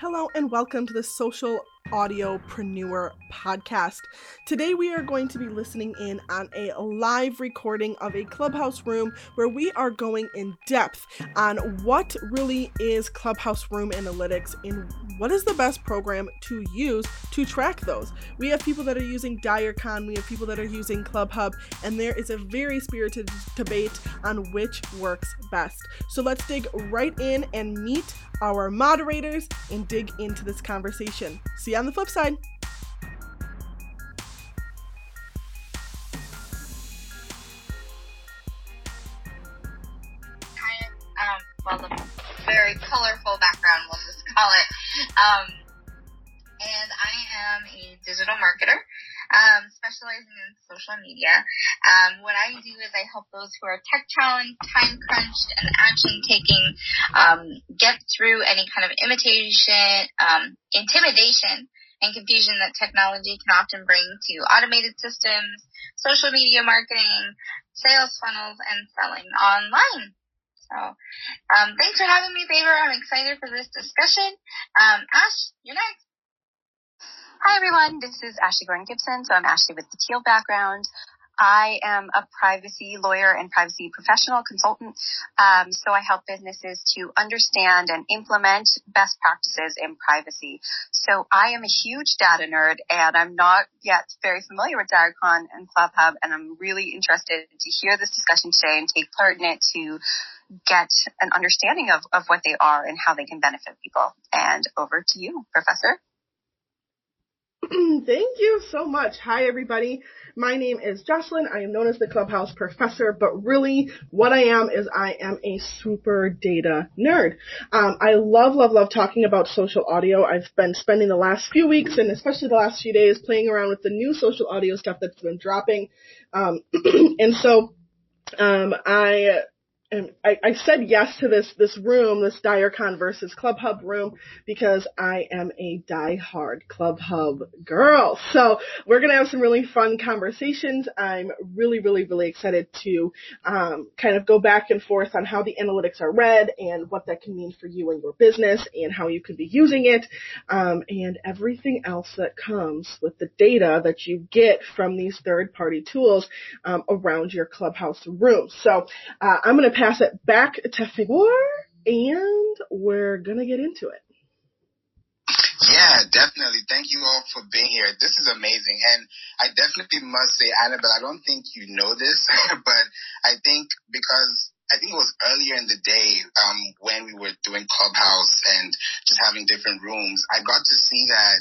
Hello and welcome to the Social Audiopreneur podcast. Today we are going to be listening in on a live recording of a Clubhouse room where we are going in depth on what really is Clubhouse room analytics and what is the best program to use to track those. We have people that are using DireCon, we have people that are using ClubHub, and there is a very spirited debate on which works best. So let's dig right in and meet our moderators and dig into this conversation. See you on the flip side. um, very colorful background, we'll just call it. Um, and I am a digital marketer, um, specializing in social media. Um, what I do is I help those who are tech challenged, time crunched, and action taking um, get through any kind of imitation, um, intimidation and confusion that technology can often bring to automated systems, social media marketing, sales funnels, and selling online. So, um, thanks for having me, Favor. I'm excited for this discussion. Um, Ash, you're next. Hi everyone, this is Ashley Gordon Gibson. So I'm Ashley with the Teal background. I am a privacy lawyer and privacy professional consultant. Um, so I help businesses to understand and implement best practices in privacy. So I am a huge data nerd and I'm not yet very familiar with DireCon and ClubHub and I'm really interested to hear this discussion today and take part in it to get an understanding of, of what they are and how they can benefit people. And over to you, Professor. Thank you so much. Hi everybody. My name is Jocelyn. I am known as the Clubhouse Professor, but really what I am is I am a super data nerd. Um, I love, love, love talking about social audio. I've been spending the last few weeks and especially the last few days playing around with the new social audio stuff that's been dropping. Um, and so um, I and I, I said yes to this this room, this DireCon versus ClubHub room, because I am a die-hard ClubHub girl. So we're gonna have some really fun conversations. I'm really, really, really excited to um, kind of go back and forth on how the analytics are read and what that can mean for you and your business and how you could be using it, um, and everything else that comes with the data that you get from these third-party tools um, around your Clubhouse room. So uh, I'm gonna pass it back to Favor, and we're gonna get into it. Yeah, definitely. Thank you all for being here. This is amazing. And I definitely must say, Annabelle, I don't think you know this, but I think because I think it was earlier in the day um, when we were doing Clubhouse and just having different rooms, I got to see that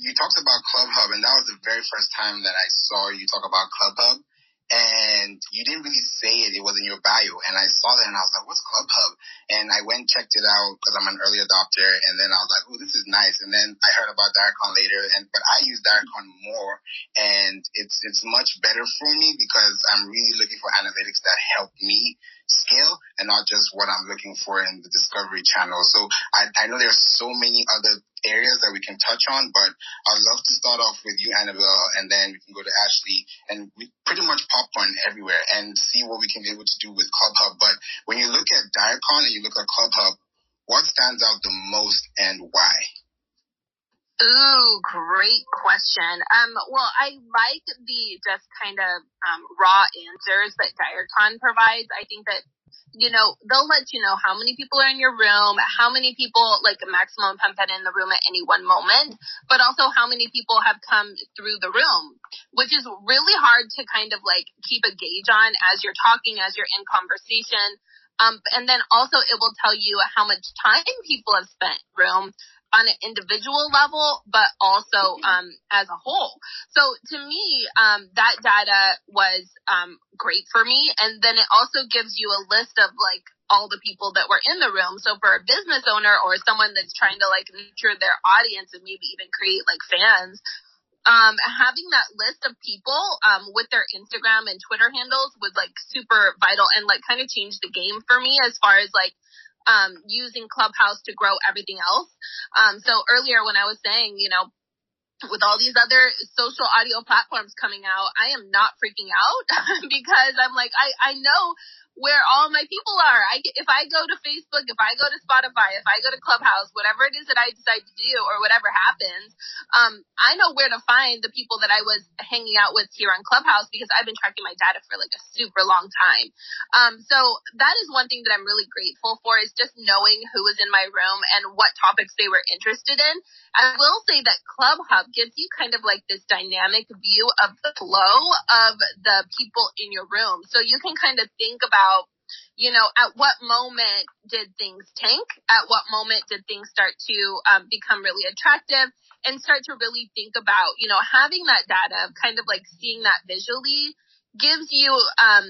you talked about ClubHub, and that was the very first time that I saw you talk about ClubHub and you didn't really say it. It was in your bio, and I saw that, and I was like, "What's ClubHub?" And I went checked it out because I'm an early adopter, and then I was like, "Oh, this is nice." And then I heard about DireCon later, and but I use DireCon more, and it's it's much better for me because I'm really looking for analytics that help me scale and not just what I'm looking for in the discovery channel. So I, I know there's so many other areas that we can touch on, but I'd love to start off with you, Annabelle, and then we can go to Ashley and we pretty much pop popcorn everywhere and see what we can be able to do with ClubHub. But when you look at DireCon and you look at ClubHub, what stands out the most and why? Ooh, great question. Um, well, I like the just kind of um, raw answers that DireCon provides. I think that you know, they'll let you know how many people are in your room, how many people, like maximum pump in the room at any one moment, but also how many people have come through the room, which is really hard to kind of like keep a gauge on as you're talking, as you're in conversation. Um, and then also it will tell you how much time people have spent room on an individual level, but also um, as a whole. So to me, um, that data was um, great for me, and then it also gives you a list of like all the people that were in the room. So for a business owner or someone that's trying to like nurture their audience and maybe even create like fans, um, having that list of people um, with their Instagram and Twitter handles was like super vital and like kind of changed the game for me as far as like um, using Clubhouse to grow everything else. Um, so earlier when I was saying, you know, with all these other social audio platforms coming out, I am not freaking out because I'm like, I, I know where all my people are. I if I go to Facebook, if I go to Spotify, if I go to Clubhouse, whatever it is that I decide to do or whatever happens, um, I know where to find the people that I was hanging out with here on Clubhouse because I've been tracking my data for like a super long time. Um, so that is one thing that I'm really grateful for is just knowing who was in my room and what topics they were interested in. I will say that Club Hub gives you kind of like this dynamic view of the flow of the people in your room. So you can kind of think about you know, at what moment did things tank? At what moment did things start to um, become really attractive? And start to really think about, you know, having that data, kind of like seeing that visually gives you um,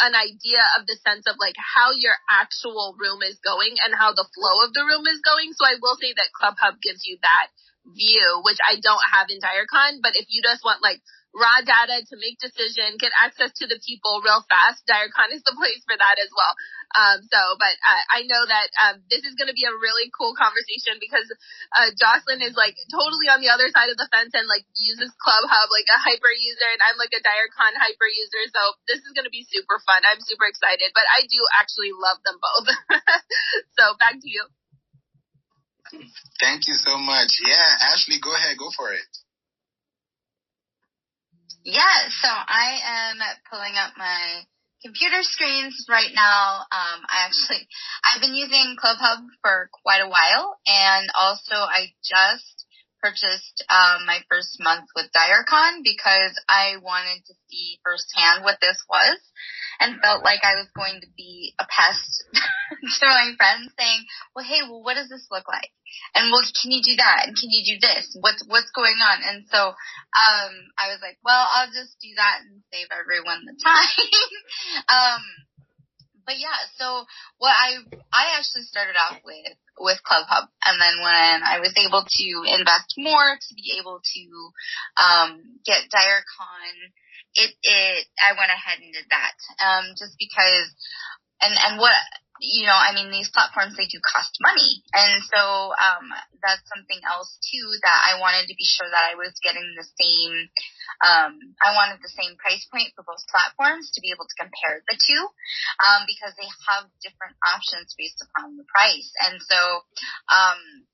an idea of the sense of like how your actual room is going and how the flow of the room is going. So I will say that Club Hub gives you that view, which I don't have in DireCon. But if you just want like raw data to make decision, get access to the people real fast. DireCon is the place for that as well. Um, so, but I know that um, this is going to be a really cool conversation because uh, Jocelyn is like totally on the other side of the fence and like uses Club Hub like a hyper user, and I'm like a DireCon hyper user. So this is going to be super fun. I'm super excited, but I do actually love them both. so back to you. Thank you so much. Yeah, Ashley, go ahead, go for it. Yeah, so I am pulling up my computer screens right now. Um, I actually, I've been using ClubHub for quite a while, and also I just purchased um, my first month with DireCon because I wanted to see firsthand what this was and felt like I was going to be a pest to my friends saying, well, hey, well, what does this look like? And well, can you do that? And can you do this? What's, what's going on? And so, um, I was like, well, I'll just do that and save everyone the time. um, but yeah, so what I, I actually started off with, with ClubHub. And then when I was able to invest more to be able to, um, get DireCon it, it, I went ahead and did that. Um, just because, and, and what, you know, I mean, these platforms, they do cost money. And so, um, that's something else too that I wanted to be sure that I was getting the same, um, I wanted the same price point for both platforms to be able to compare the two, um, because they have different options based upon the price. And so, um,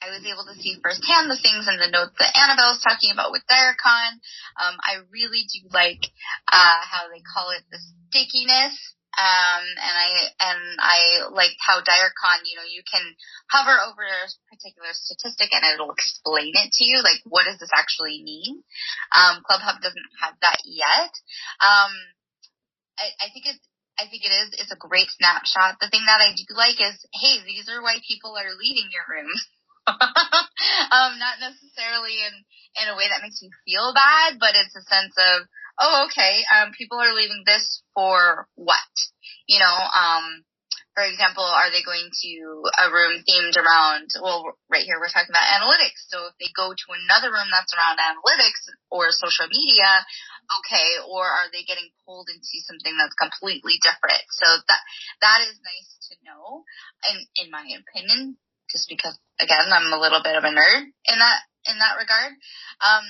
I was able to see firsthand the things in the notes that Annabelle was talking about with DireCon. Um, I really do like uh, how they call it the stickiness. Um, and I and I liked how DireCon, you know, you can hover over a particular statistic and it'll explain it to you, like what does this actually mean? Um, ClubHub doesn't have that yet. Um, I, I think it's I think it is. It's a great snapshot. The thing that I do like is, hey, these are why people are leaving your rooms. um, not necessarily in in a way that makes you feel bad, but it's a sense of, oh, okay, um, people are leaving this for what? You know, um, for example, are they going to a room themed around, well, right here we're talking about analytics. So if they go to another room that's around analytics or social media, okay, or are they getting pulled into something that's completely different? So that, that is nice to know. And in my opinion, just because again I'm a little bit of a nerd in that in that regard. Um,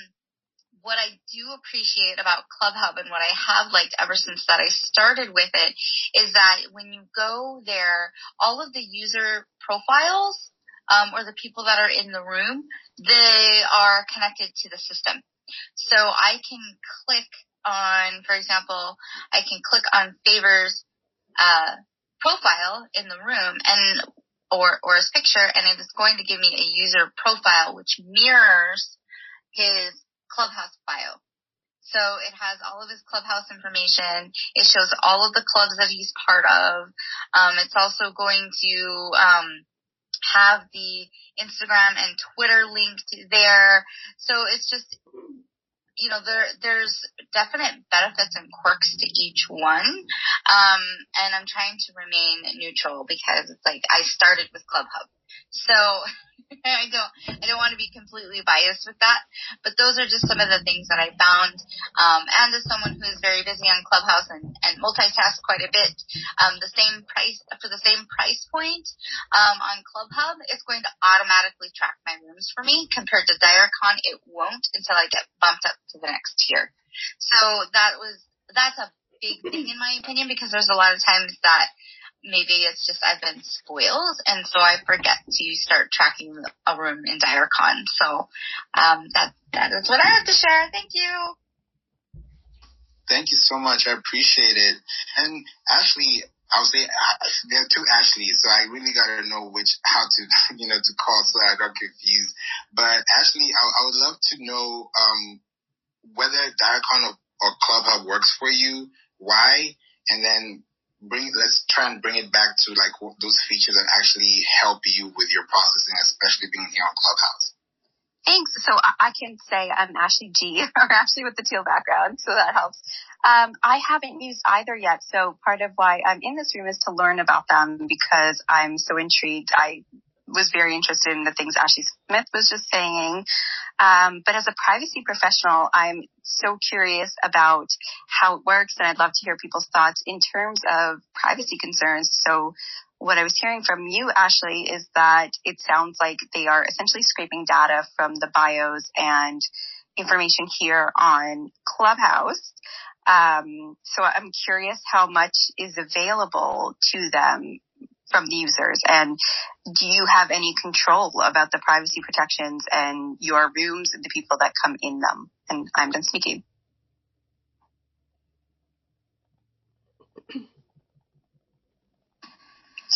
what I do appreciate about ClubHub and what I have liked ever since that I started with it is that when you go there, all of the user profiles um, or the people that are in the room, they are connected to the system. So I can click on, for example, I can click on Favors uh, profile in the room, and or, or his picture and it is going to give me a user profile which mirrors his clubhouse bio. So it has all of his clubhouse information. It shows all of the clubs that he's part of. Um, it's also going to um, have the Instagram and Twitter linked there. So it's just you know, there there's definite benefits and quirks to each one. Um, and I'm trying to remain neutral because it's like I started with ClubHub. So I don't I don't want to be completely biased with that, but those are just some of the things that I found. Um, and as someone who is very busy on Clubhouse and, and multitask quite a bit, um, the same price for the same price point um, on ClubHub, it's going to automatically track my rooms for me. Compared to DireCon, it won't until I get bumped up to the next tier. So that was that's a big thing in my opinion because there's a lot of times that maybe it's just I've been spoiled and so I forget to start tracking a room in Direcon. So um, that that is what I have to share. Thank you. Thank you so much. I appreciate it. And Ashley, I'll say uh, there are two Ashleys, so I really gotta know which how to you know to call so I don't confuse. But Ashley, I, I would love to know um, whether Direcon or, or Club Hub works for you, why, and then bring let's try and bring it back to like those features that actually help you with your processing, especially being here on Clubhouse. Thanks. So I can say I'm Ashley G, or Ashley with the teal background, so that helps. Um, I haven't used either yet, so part of why I'm in this room is to learn about them because I'm so intrigued. I was very interested in the things Ashley Smith was just saying. Um, but as a privacy professional, I'm so curious about how it works and I'd love to hear people's thoughts in terms of privacy concerns. So what I was hearing from you, Ashley, is that it sounds like they are essentially scraping data from the bios and information here on Clubhouse. Um, so I'm curious how much is available to them from the users and do you have any control about the privacy protections and your rooms and the people that come in them? And I'm done speaking.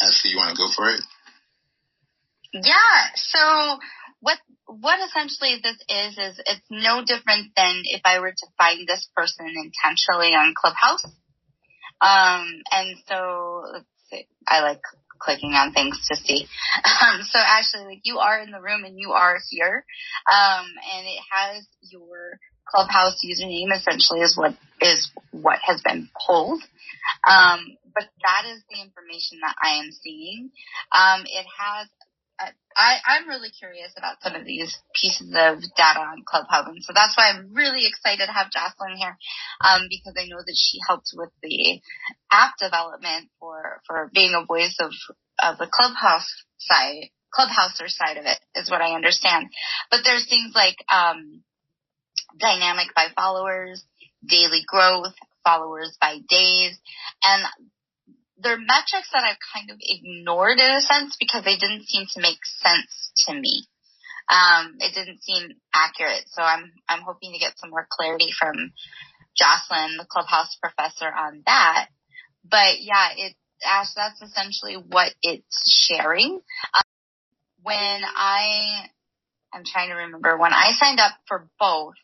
Ashley, you want to go for it? Yeah. So what what essentially this is is it's no different than if I were to find this person intentionally on Clubhouse. Um, and so let's see, I like clicking on things to see. Um, so actually, like you are in the room and you are here, um, and it has your Clubhouse username essentially is what is what has been pulled. Um, but that is the information that I am seeing. Um, it has I, I'm really curious about some of these pieces of data on Clubhub, and so that's why I'm really excited to have Jocelyn here, um, because I know that she helped with the app development for for being a voice of of the Clubhouse side, Clubhouser side of it, is what I understand. But there's things like um, dynamic by followers, daily growth, followers by days, and they're metrics that I've kind of ignored in a sense because they didn't seem to make sense to me. Um, it didn't seem accurate. So I'm, I'm hoping to get some more clarity from Jocelyn, the clubhouse professor on that. But yeah, it, Ash, that's essentially what it's sharing. Um, when I, I'm trying to remember, when I signed up for both,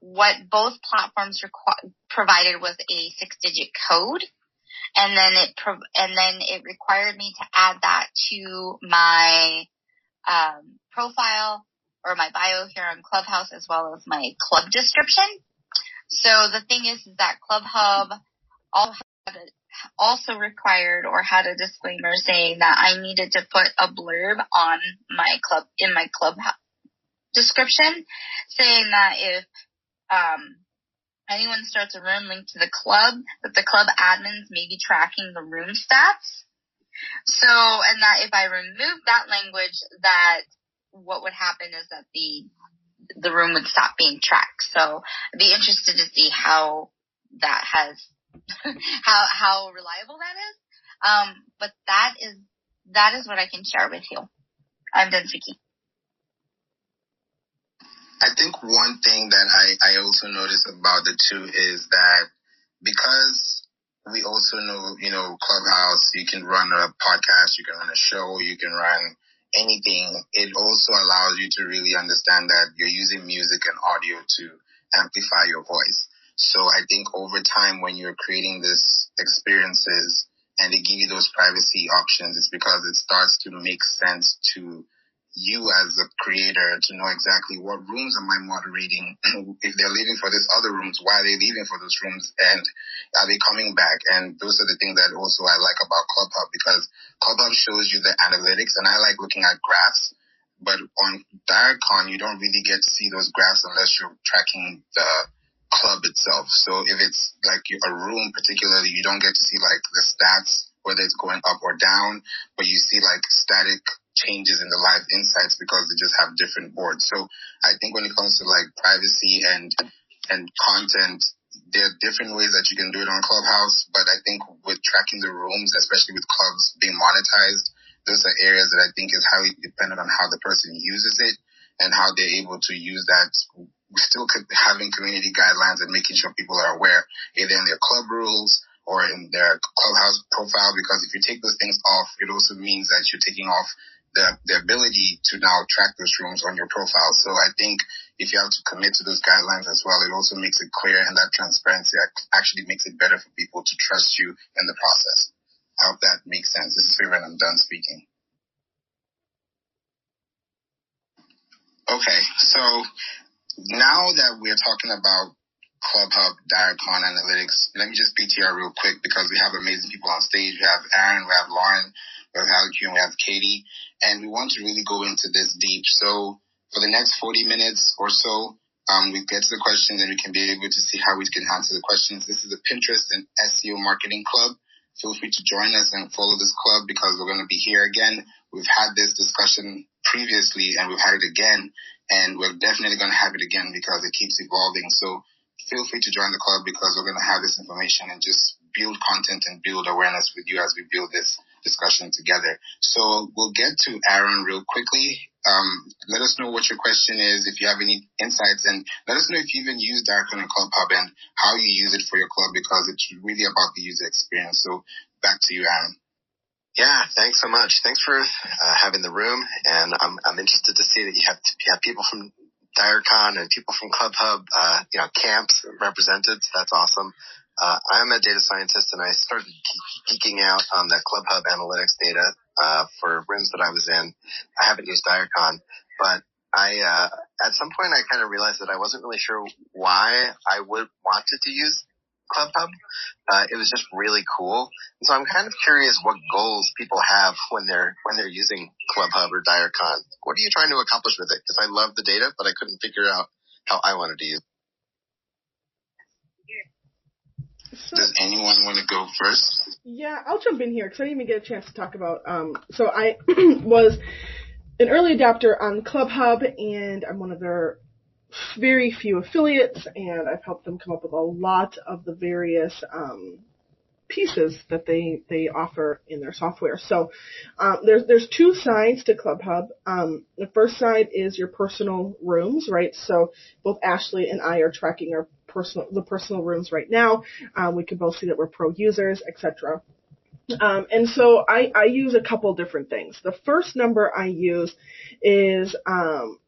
what both platforms requ- provided was a six digit code and then it pro- and then it required me to add that to my um, profile or my bio here on Clubhouse as well as my club description. So the thing is, is that Club Hub also required or had a disclaimer saying that I needed to put a blurb on my club in my club description saying that if um, anyone starts a room linked to the club, that the club admins may be tracking the room stats. So, and that if I remove that language, that what would happen is that the the room would stop being tracked. So, I'd be interested to see how that has how how reliable that is. Um, but that is that is what I can share with you. I'm done speaking. I think one thing that I, I also noticed about the two is that because we also know, you know, Clubhouse, you can run a podcast, you can run a show, you can run anything. It also allows you to really understand that you're using music and audio to amplify your voice. So I think over time when you're creating these experiences and they give you those privacy options, it's because it starts to make sense to you as a creator to know exactly what rooms am I moderating, if they're leaving for these other rooms, why are they leaving for those rooms, and are they coming back? And those are the things that also I like about Clubhub because Clubhub shows you the analytics, and I like looking at graphs. But on Direcon, you don't really get to see those graphs unless you're tracking the club itself. So if it's like a room particularly, you don't get to see like the stats, whether it's going up or down, but you see like static changes in the live insights because they just have different boards. So I think when it comes to like privacy and and content, there are different ways that you can do it on Clubhouse, but I think with tracking the rooms, especially with clubs being monetized, those are areas that I think is highly dependent on how the person uses it and how they're able to use that still having community guidelines and making sure people are aware either in their club rules or in their clubhouse profile because if you take those things off, it also means that you're taking off the, the ability to now track those rooms on your profile. So I think if you have to commit to those guidelines as well, it also makes it clear and that transparency actually makes it better for people to trust you in the process. I hope that makes sense. This is Favorite. I'm done speaking. Okay, so now that we're talking about ClubHub, DireCon Analytics, let me just PTR real quick because we have amazing people on stage. We have Aaron, we have Lauren, Hallie and we have Katie, and we want to really go into this deep. So for the next 40 minutes or so, um, we get to the questions and we can be able to see how we can answer the questions. This is the Pinterest and SEO Marketing Club. Feel free to join us and follow this club because we're going to be here again. We've had this discussion previously and we've had it again and we're definitely going to have it again because it keeps evolving. So feel free to join the club because we're going to have this information and just build content and build awareness with you as we build this discussion together. So we'll get to Aaron real quickly. Um, let us know what your question is, if you have any insights, and let us know if you even use DireCon and ClubHub and how you use it for your club because it's really about the user experience. So back to you, Aaron. Yeah, thanks so much. Thanks for uh, having the room, and I'm I'm interested to see that you have you have people from DireCon and people from ClubHub, uh, you know, camps represented. So that's awesome. Uh, I'm a data scientist and I started geeking out on the ClubHub analytics data, uh, for rooms that I was in. I haven't used DireCon, but I, uh, at some point I kind of realized that I wasn't really sure why I would wanted to use ClubHub. Uh, it was just really cool. And so I'm kind of curious what goals people have when they're, when they're using ClubHub or DireCon. What are you trying to accomplish with it? Cause I love the data, but I couldn't figure out how I wanted to use it. So, Does anyone want to go first? Yeah, I'll jump in here because I didn't even get a chance to talk about. Um, so I was an early adopter on ClubHub, and I'm one of their very few affiliates, and I've helped them come up with a lot of the various um, pieces that they they offer in their software. So um, there's there's two sides to ClubHub. Um, the first side is your personal rooms, right? So both Ashley and I are tracking our personal the personal rooms right now. Um, we can both see that we're pro users, etc. Um, and so I, I use a couple different things. The first number I use is um,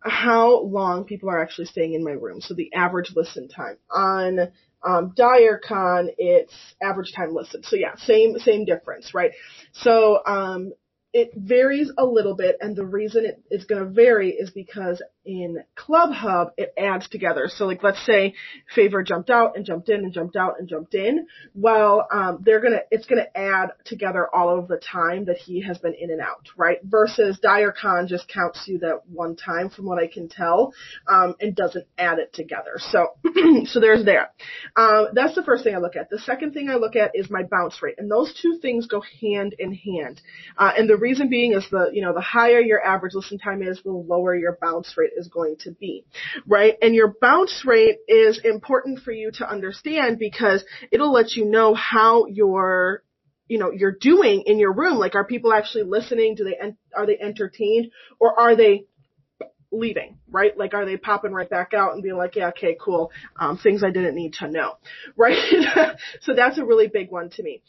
how long people are actually staying in my room. So the average listen time. On um, DireCon, it's average time listened. So yeah, same same difference, right? So um, it varies a little bit, and the reason it is going to vary is because in Club Hub it adds together. So like let's say Favor jumped out and jumped in and jumped out and jumped in. Well, um, they're gonna it's gonna add together all of the time that he has been in and out, right? Versus DireCon just counts you that one time, from what I can tell, um, and doesn't add it together. So so there's that. Um, that's the first thing I look at. The second thing I look at is my bounce rate, and those two things go hand in hand. Uh, and the reason being is the, you know, the higher your average listen time is, the lower your bounce rate is going to be, right? And your bounce rate is important for you to understand because it'll let you know how your you know you're doing in your room like are people actually listening do they are they entertained or are they leaving, right? Like, are they popping right back out and being like, yeah, okay, cool, um, things I didn't need to know, right? so that's a really big one to me.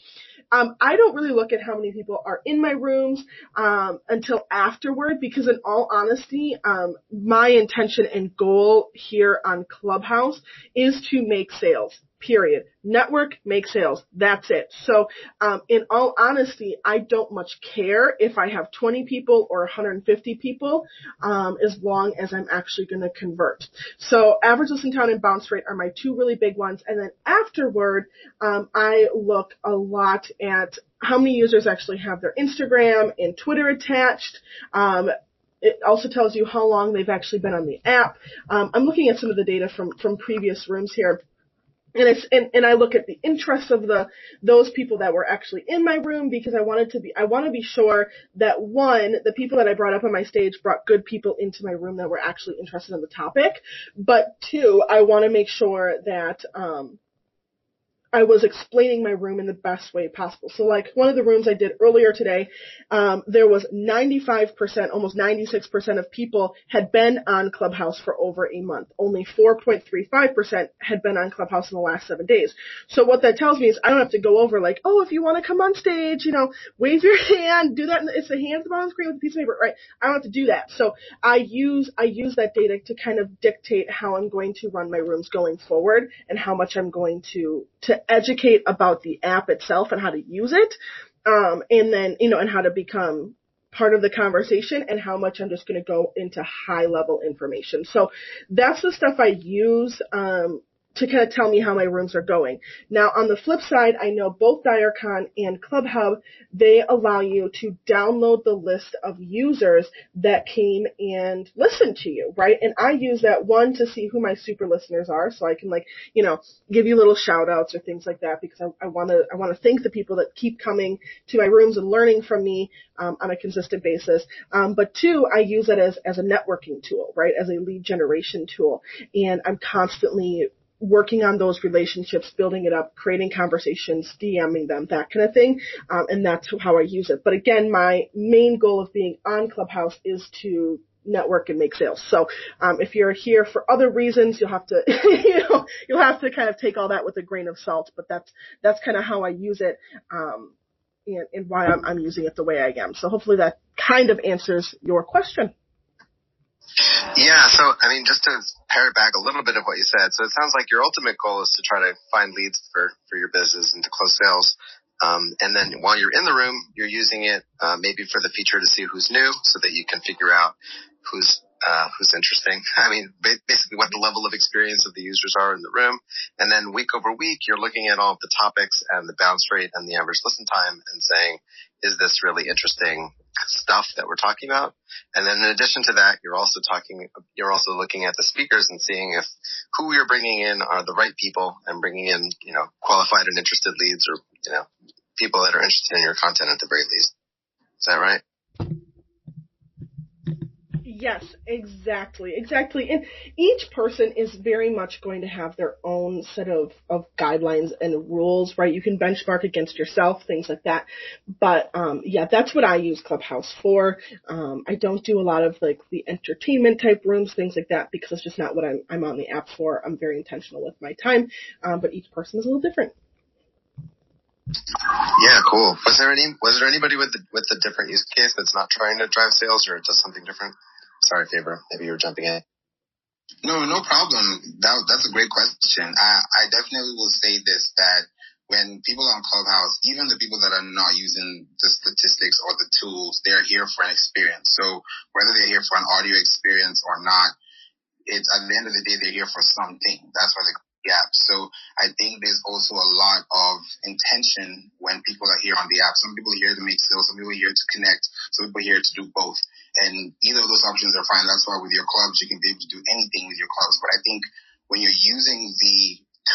Um, I don't really look at how many people are in my rooms um, until afterward because, in all honesty, um, my intention and goal here on Clubhouse is to make sales period. Network, make sales. That's it. So, um, in all honesty, I don't much care if I have 20 people or 150 people, um, as long as I'm actually going to convert. So, average listen time and bounce rate are my two really big ones. And then afterward, um, I look a lot at how many users actually have their Instagram and Twitter attached. Um, it also tells you how long they've actually been on the app. Um, I'm looking at some of the data from from previous rooms here and it's and, and I look at the interests of the those people that were actually in my room because I wanted to be I want to be sure that one the people that I brought up on my stage brought good people into my room that were actually interested in the topic, but two I want to make sure that um I was explaining my room in the best way possible. So like one of the rooms I did earlier today, um, there was 95%, almost 96% of people had been on Clubhouse for over a month. Only 4.35% had been on Clubhouse in the last seven days. So what that tells me is I don't have to go over like, oh, if you want to come on stage, you know, wave your hand, do that. It's the hands on the screen with a piece of paper, right? I don't have to do that. So I use, I use that data to kind of dictate how I'm going to run my rooms going forward and how much I'm going to, to educate about the app itself and how to use it. Um, and then, you know, and how to become part of the conversation and how much I'm just going to go into high level information. So that's the stuff I use. Um, to kind of tell me how my rooms are going. Now, on the flip side, I know both DireCon and ClubHub, they allow you to download the list of users that came and listened to you, right? And I use that one to see who my super listeners are, so I can like, you know, give you little shout outs or things like that because I want to, I want to thank the people that keep coming to my rooms and learning from me um, on a consistent basis. Um, but two, I use it as as a networking tool, right? As a lead generation tool, and I'm constantly working on those relationships, building it up, creating conversations, DMing them, that kind of thing. Um, and that's how I use it. But again, my main goal of being on Clubhouse is to network and make sales. So um, if you're here for other reasons, you'll have to you know you'll have to kind of take all that with a grain of salt. But that's that's kind of how I use it. Um, and, and why I'm, I'm using it the way I am. So hopefully that kind of answers your question. Yeah, so I mean, just to pare back a little bit of what you said, so it sounds like your ultimate goal is to try to find leads for for your business and to close sales. Um, and then while you're in the room, you're using it uh, maybe for the feature to see who's new, so that you can figure out who's uh, who's interesting. I mean, basically what the level of experience of the users are in the room. And then week over week, you're looking at all of the topics and the bounce rate and the average listen time and saying, is this really interesting stuff that we're talking about? And then in addition to that, you're also talking, you're also looking at the speakers and seeing if who you're bringing in are the right people and bringing in, you know, qualified and interested leads or, you know, people that are interested in your content at the very least. Is that right? Yes, exactly, exactly. And each person is very much going to have their own set of, of guidelines and rules, right? You can benchmark against yourself, things like that. But, um, yeah, that's what I use Clubhouse for. Um, I don't do a lot of like the entertainment type rooms, things like that, because it's just not what I'm, I'm on the app for. I'm very intentional with my time. Um, but each person is a little different. Yeah, cool. Was there any was there anybody with the with the different use case that's not trying to drive sales or does something different? Sorry, Favor. Maybe you were jumping in. No, no problem. That, that's a great question. I, I definitely will say this, that when people on Clubhouse, even the people that are not using the statistics or the tools, they're here for an experience. So whether they're here for an audio experience or not, it's at the end of the day, they're here for something. That's why they the app. So I think there's also a lot of intention when people are here on the app. Some people are here to make sales, some people are here to connect, some people are here to do both. And either of those options are fine. That's why with your clubs, you can be able to do anything with your clubs. But I think when you're using the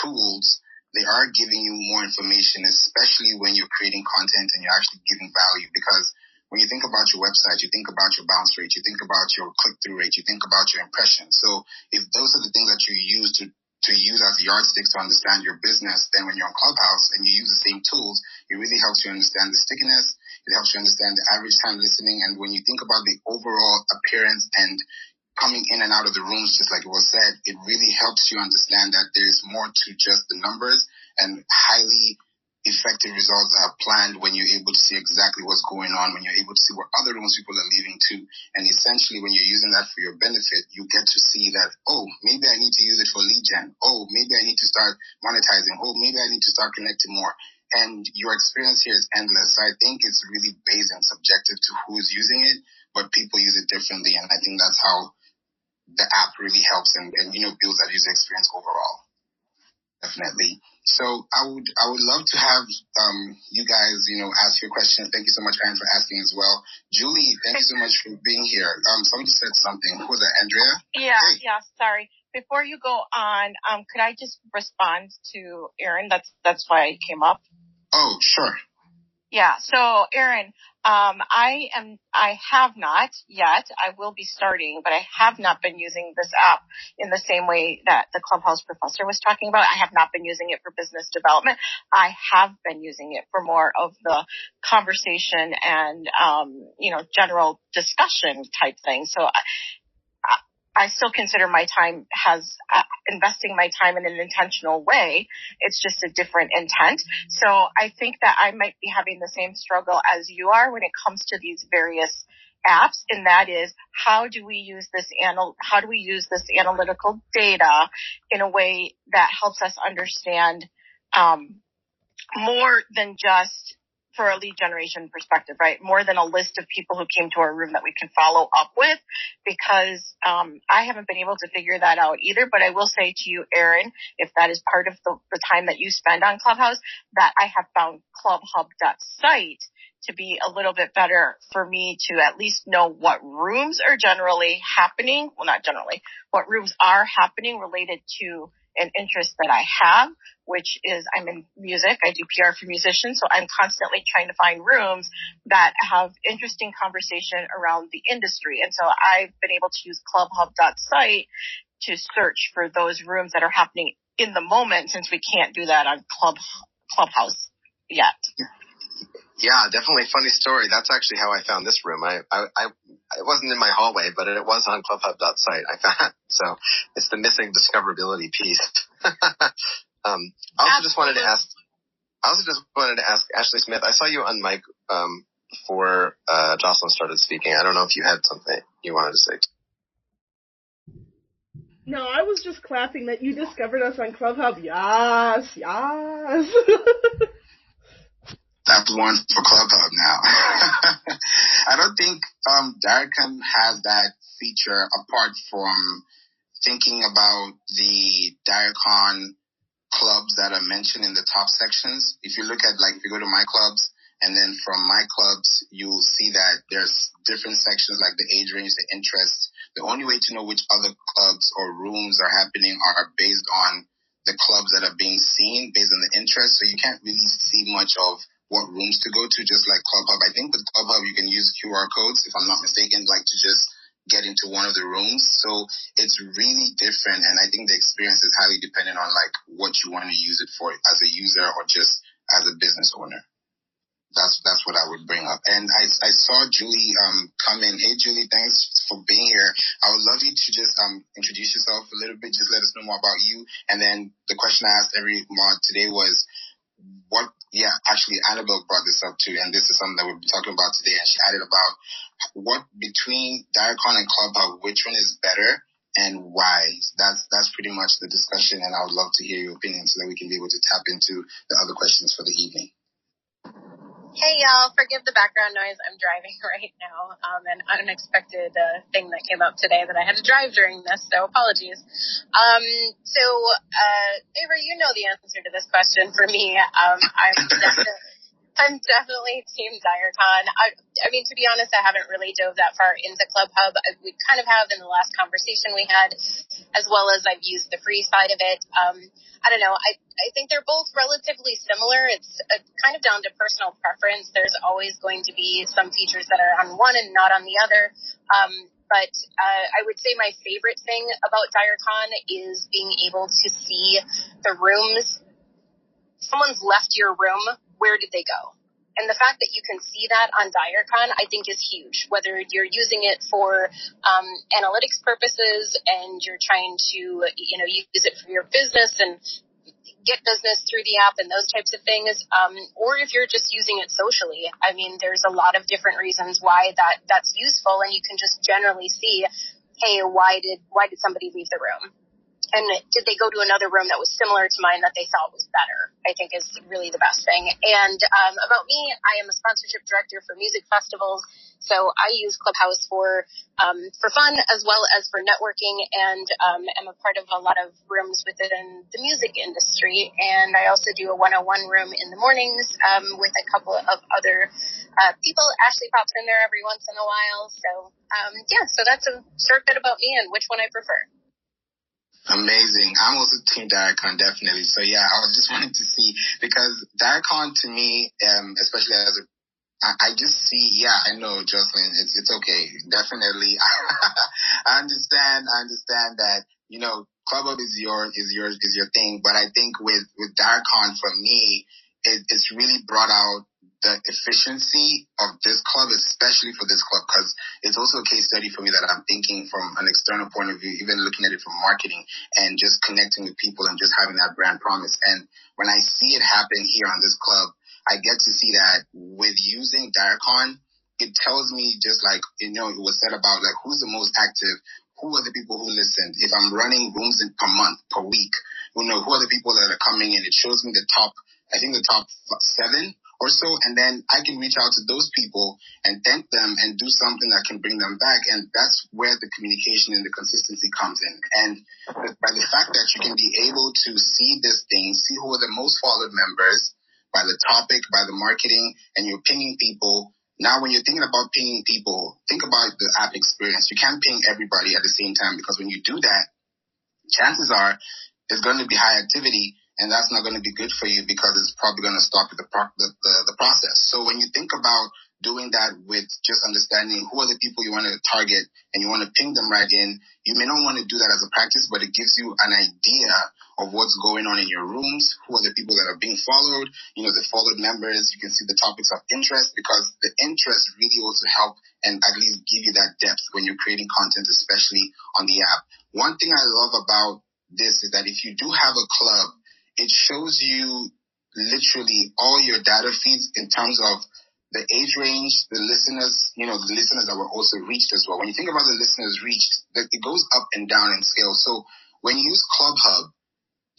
tools, they are giving you more information, especially when you're creating content and you're actually giving value because when you think about your website, you think about your bounce rate, you think about your click through rate, you think about your impressions. So if those are the things that you use to to use as yardsticks to understand your business, then when you're on Clubhouse and you use the same tools, it really helps you understand the stickiness. It helps you understand the average time listening. And when you think about the overall appearance and coming in and out of the rooms, just like it was said, it really helps you understand that there's more to just the numbers and highly effective results are planned when you're able to see exactly what's going on, when you're able to see what other rooms people are leaving to. And essentially, when you're using that for your benefit, you get to see that, oh, maybe I need to use it for lead gen. Oh, maybe I need to start monetizing. Oh, maybe I need to start connecting more. And your experience here is endless. So I think it's really based and subjective to who's using it, but people use it differently. And I think that's how the app really helps and, and you know, builds that user experience overall. Definitely. So I would I would love to have um, you guys you know ask your questions. Thank you so much, Anne, for asking as well. Julie, thank you so much for being here. Um, somebody said something. Who was that? Andrea? Yeah, hey. yeah. Sorry. Before you go on, um, could I just respond to Aaron? That's that's why I came up. Oh, sure. Yeah. So, Aaron, um, I am, I have not yet. I will be starting, but I have not been using this app in the same way that the Clubhouse professor was talking about. I have not been using it for business development. I have been using it for more of the conversation and, um, you know, general discussion type thing. So I still consider my time has uh, investing my time in an intentional way. It's just a different intent. So I think that I might be having the same struggle as you are when it comes to these various apps. And that is how do we use this anal, how do we use this analytical data in a way that helps us understand, um, more than just for a lead generation perspective, right? More than a list of people who came to our room that we can follow up with because um, I haven't been able to figure that out either. But I will say to you, Aaron, if that is part of the, the time that you spend on Clubhouse, that I have found clubhub.site to be a little bit better for me to at least know what rooms are generally happening. Well, not generally, what rooms are happening related to an interest that I have, which is I'm in music. I do PR for musicians. So I'm constantly trying to find rooms that have interesting conversation around the industry. And so I've been able to use clubhub.site to search for those rooms that are happening in the moment since we can't do that on club clubhouse yet. Yeah, definitely funny story. That's actually how I found this room. I, I, I it wasn't in my hallway, but it was on clubhub.site. I found so it's the missing discoverability piece. um, I also Absolutely. just wanted to ask. I also just wanted to ask Ashley Smith. I saw you on mic um, before uh, Jocelyn started speaking. I don't know if you had something you wanted to say. No, I was just clapping that you discovered us on Clubhub. Yes, yes. That's one for Clubhub now. I don't think um, has that feature apart from thinking about the Direcon clubs that are mentioned in the top sections. If you look at like if you go to my clubs and then from my clubs you'll see that there's different sections like the age range, the interest. The only way to know which other clubs or rooms are happening are based on the clubs that are being seen based on the interest. So you can't really see much of what rooms to go to, just like Clubhub. I think with Clubhub you can use QR codes, if I'm not mistaken, like to just get into one of the rooms. So it's really different, and I think the experience is highly dependent on like what you want to use it for as a user or just as a business owner. That's that's what I would bring up. And I I saw Julie um come in. Hey Julie, thanks for being here. I would love you to just um introduce yourself a little bit. Just let us know more about you. And then the question I asked every mod today was what, yeah, actually Annabelle brought this up too, and this is something that we'll be talking about today, and she added about what between Direcon and Clubhub, which one is better and why? That's, that's pretty much the discussion, and I would love to hear your opinion so that we can be able to tap into the other questions for the evening. Hey y'all, forgive the background noise. I'm driving right now. Um, an unexpected uh, thing that came up today that I had to drive during this, so apologies. Um, so, uh, Favor, you know the answer to this question for me. Um, I'm definitely, I'm definitely Team Direcon. I, I mean, to be honest, I haven't really dove that far into Clubhub. We kind of have in the last conversation we had, as well as I've used the free side of it. Um, I don't know. I, I think they're both relatively similar. It's uh, kind of down to personal preference. There's always going to be some features that are on one and not on the other. Um, but uh, I would say my favorite thing about Direcon is being able to see the rooms. Someone's left your room. Where did they go? And the fact that you can see that on Direcon, I think is huge. Whether you're using it for um, analytics purposes and you're trying to, you know, use it for your business and get business through the app and those types of things, um, or if you're just using it socially. I mean, there's a lot of different reasons why that that's useful, and you can just generally see, hey, why did why did somebody leave the room? And did they go to another room that was similar to mine that they thought was better? I think is really the best thing. And um, about me, I am a sponsorship director for music festivals, so I use Clubhouse for um, for fun as well as for networking, and um, am a part of a lot of rooms within the music industry. And I also do a one-on-one room in the mornings um, with a couple of other uh, people. Ashley pops in there every once in a while. So um, yeah, so that's a short bit about me and which one I prefer. Amazing. I'm also Team Direcon, definitely. So yeah, I was just wanting to see because Direcon to me, um, especially as a I, just see, yeah, I know, Jocelyn, it's, it's okay. Definitely. I understand, I understand that, you know, ClubHub is your, is your, is your thing, but I think with, with Direcon for me, it, it's really brought out the efficiency of this club, especially for this club, because it's also a case study for me that I'm thinking from an external point of view, even looking at it from marketing and just connecting with people and just having that brand promise. And when I see it happen here on this club, I get to see that with using Direcon, it tells me just like, you know, it was said about like who's the most active, who are the people who listened. If I'm running rooms in, per month, per week, you know, who are the people that are coming in? It shows me the top, I think the top seven or so, and then I can reach out to those people and thank them and do something that can bring them back. And that's where the communication and the consistency comes in. And by the fact that you can be able to see this thing, see who are the most followed members by the topic, by the marketing, and you're pinging people. Now, when you're thinking about pinging people, think about the app experience. You can't ping everybody at the same time because when you do that, chances are there's going to be high activity and that's not going to be good for you because it's probably going to stop the, pro- the, the, the process. So when you think about doing that with just understanding who are the people you want to target and you want to ping them right in, you may not want to do that as a practice, but it gives you an idea of what's going on in your rooms, who are the people that are being followed, you know, the followed members, you can see the topics of interest because the interest really also help and at least give you that depth when you're creating content, especially on the app. One thing I love about this is that if you do have a club it shows you literally all your data feeds in terms of the age range, the listeners, you know, the listeners that were also reached as well. When you think about the listeners reached, it goes up and down in scale. So when you use ClubHub,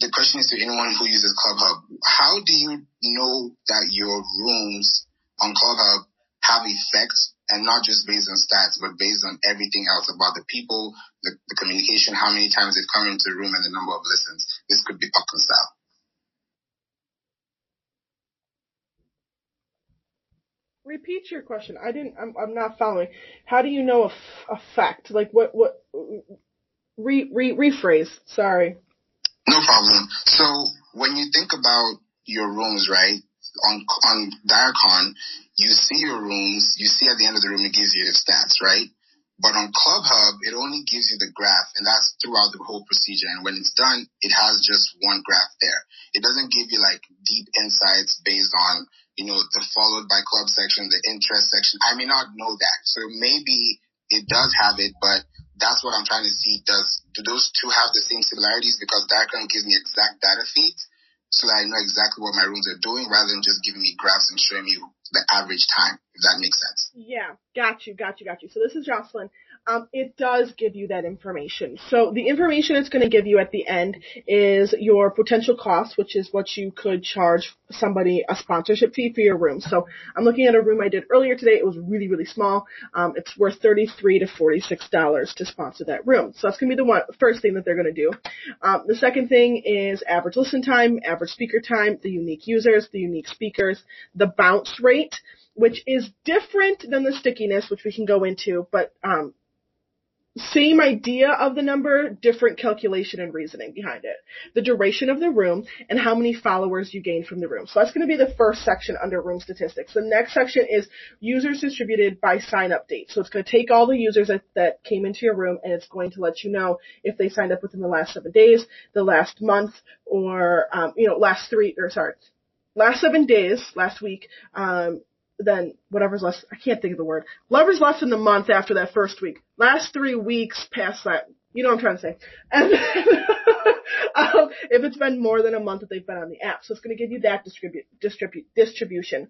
the question is to anyone who uses ClubHub, how do you know that your rooms on ClubHub have effects and not just based on stats, but based on everything else about the people, the, the communication, how many times they've come into the room and the number of listens. This could be popcorn style. Repeat your question. I didn't. I'm. I'm not following. How do you know a, f- a fact? Like what? What? Re, re rephrase. Sorry. No problem. So when you think about your rooms, right? On on Direcon, you see your rooms. You see at the end of the room, it gives you the stats, right? But on Club Hub, it only gives you the graph, and that's throughout the whole procedure. And when it's done, it has just one graph there. It doesn't give you like deep insights based on you know, the followed by club section, the interest section. I may not know that. So maybe it does have it, but that's what I'm trying to see. Does, do those two have the same similarities? Because Direcon gives me exact data feeds so that I know exactly what my rooms are doing rather than just giving me graphs and showing me the average time, if that makes sense. Yeah, got you, got you, got you. So this is Jocelyn um, it does give you that information. So the information it's going to give you at the end is your potential cost, which is what you could charge somebody a sponsorship fee for your room. So I'm looking at a room I did earlier today. It was really, really small. Um, it's worth 33 to 46 dollars to sponsor that room. So that's going to be the one first thing that they're going to do. Um, the second thing is average listen time, average speaker time, the unique users, the unique speakers, the bounce rate which is different than the stickiness, which we can go into, but um, same idea of the number, different calculation and reasoning behind it. The duration of the room and how many followers you gain from the room. So that's going to be the first section under room statistics. The next section is users distributed by sign up date. So it's going to take all the users that, that came into your room and it's going to let you know if they signed up within the last seven days, the last month, or, um, you know, last three, or sorry, last seven days, last week, um, then whatever's less, I can't think of the word. Whatever's less than the month after that first week. Last three weeks past that. You know what I'm trying to say. And um, if it's been more than a month that they've been on the app. So it's going to give you that distribute, distribution.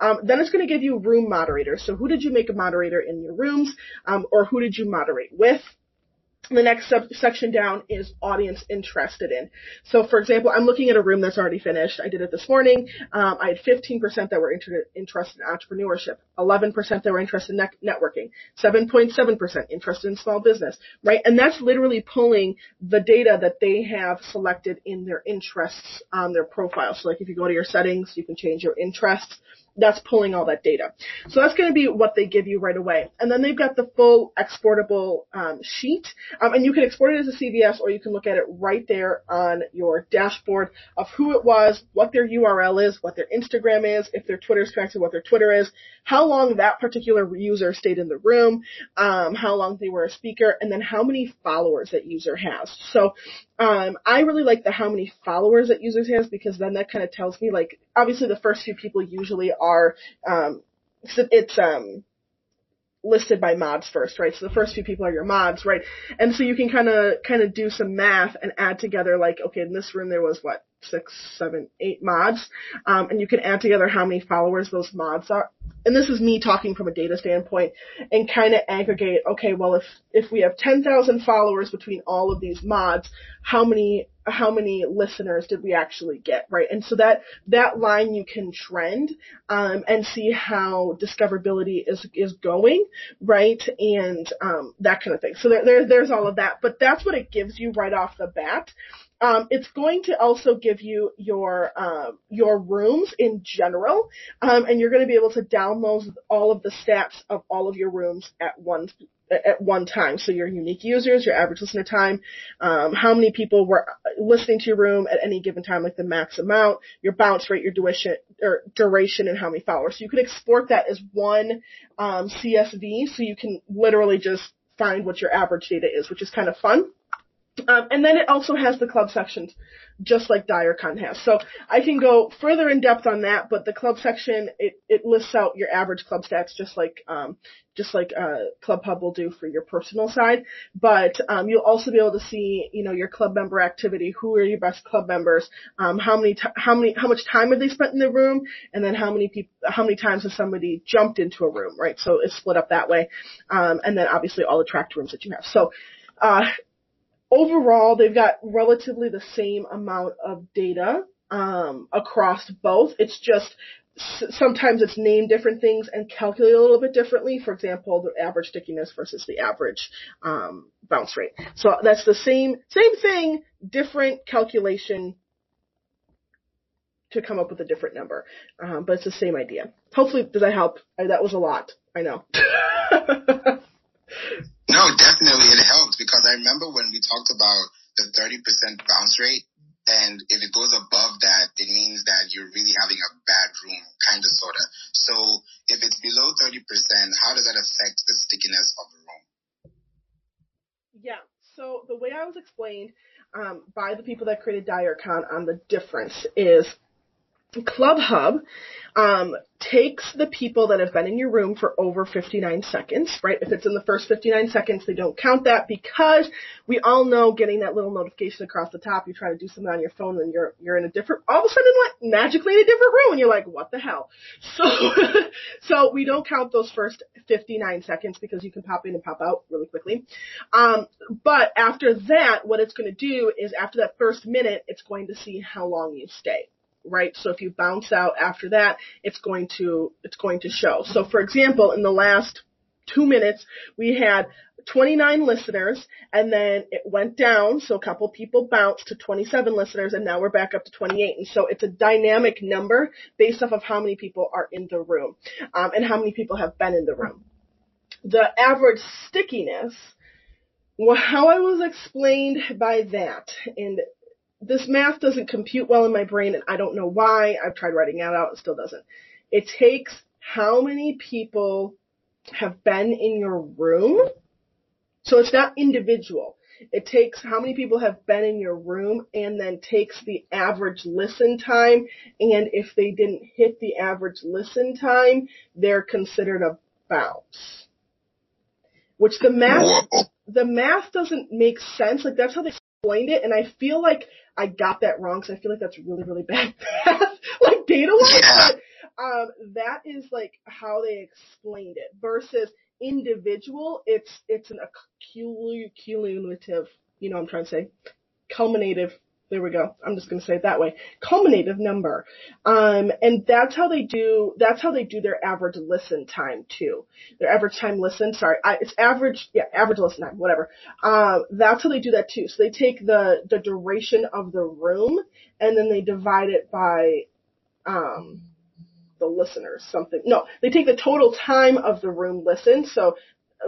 Um, then it's going to give you room moderators. So who did you make a moderator in your rooms? Um, or who did you moderate with? The next sub- section down is audience interested in. So, for example, I'm looking at a room that's already finished. I did it this morning. Um, I had 15% that were inter- interested in entrepreneurship, 11% that were interested in ne- networking, 7.7% interested in small business, right? And that's literally pulling the data that they have selected in their interests on their profile. So, like if you go to your settings, you can change your interests that's pulling all that data. So that's going to be what they give you right away. And then they've got the full exportable um, sheet, um, and you can export it as a CVS or you can look at it right there on your dashboard of who it was, what their URL is, what their Instagram is, if their Twitter is connected, what their Twitter is, how long that particular user stayed in the room, um, how long they were a speaker, and then how many followers that user has. So um, I really like the how many followers that users has because then that kind of tells me like obviously the first few people usually are um, it's um listed by mods first, right? So the first few people are your mods, right? And so you can kind of kind of do some math and add together like, okay, in this room there was what six, seven, eight mods, um, and you can add together how many followers those mods are. And this is me talking from a data standpoint, and kind of aggregate. Okay, well if if we have ten thousand followers between all of these mods, how many how many listeners did we actually get, right? And so that that line you can trend um, and see how discoverability is is going, right? And um, that kind of thing. So there, there there's all of that, but that's what it gives you right off the bat. Um, it's going to also give you your um, your rooms in general, um, and you're going to be able to download all of the stats of all of your rooms at one at one time. So your unique users, your average listener time, um, how many people were listening to your room at any given time, like the max amount, your bounce rate, your duration, or duration, and how many followers. So you could export that as one um, CSV, so you can literally just find what your average data is, which is kind of fun. Um, and then it also has the club sections, just like DireCon has. So I can go further in depth on that, but the club section it, it lists out your average club stats, just like um, just like uh, Club Hub will do for your personal side. But um, you'll also be able to see, you know, your club member activity. Who are your best club members? Um, how many t- how many how much time have they spent in the room? And then how many people how many times has somebody jumped into a room? Right. So it's split up that way. Um, and then obviously all the tracked rooms that you have. So uh, overall, they've got relatively the same amount of data um, across both. It's just sometimes it's named different things and calculated a little bit differently. For example, the average stickiness versus the average um, bounce rate. So that's the same same thing, different calculation to come up with a different number, um, but it's the same idea. Hopefully, does that help? I, that was a lot. I know. No, definitely it helped because I remember when we talked about the 30% bounce rate and if it goes above that, it means that you're really having a bad room, kind of, sort of. So if it's below 30%, how does that affect the stickiness of the room? Yeah. So the way I was explained um, by the people that created DireCon on the difference is Club Hub um, takes the people that have been in your room for over 59 seconds, right? If it's in the first 59 seconds, they don't count that because we all know getting that little notification across the top, you try to do something on your phone and you're, you're in a different, all of a sudden like magically in a different room and you're like, what the hell? So, so we don't count those first 59 seconds because you can pop in and pop out really quickly. Um, but after that, what it's going to do is after that first minute, it's going to see how long you stay right? So if you bounce out after that, it's going to, it's going to show. So for example, in the last two minutes, we had 29 listeners and then it went down. So a couple people bounced to 27 listeners and now we're back up to 28. And so it's a dynamic number based off of how many people are in the room, um, and how many people have been in the room. The average stickiness, well, how I was explained by that, and this math doesn't compute well in my brain and I don't know why. I've tried writing it out, it still doesn't. It takes how many people have been in your room. So it's not individual. It takes how many people have been in your room and then takes the average listen time. And if they didn't hit the average listen time, they're considered a bounce. Which the math, the math doesn't make sense. Like that's how they explained it. And I feel like I got that wrong because I feel like that's really, really bad math, like data wise. Yeah. But um, that is like how they explained it versus individual. It's it's an accumulative. You know what I'm trying to say? Culminative there we go. I'm just going to say it that way. Culminative number. Um, and that's how they do, that's how they do their average listen time too. Their average time listen, sorry, I, it's average, yeah, average listen time, whatever. Um, that's how they do that too. So they take the, the duration of the room and then they divide it by, um, the listeners, something. No, they take the total time of the room listen. So,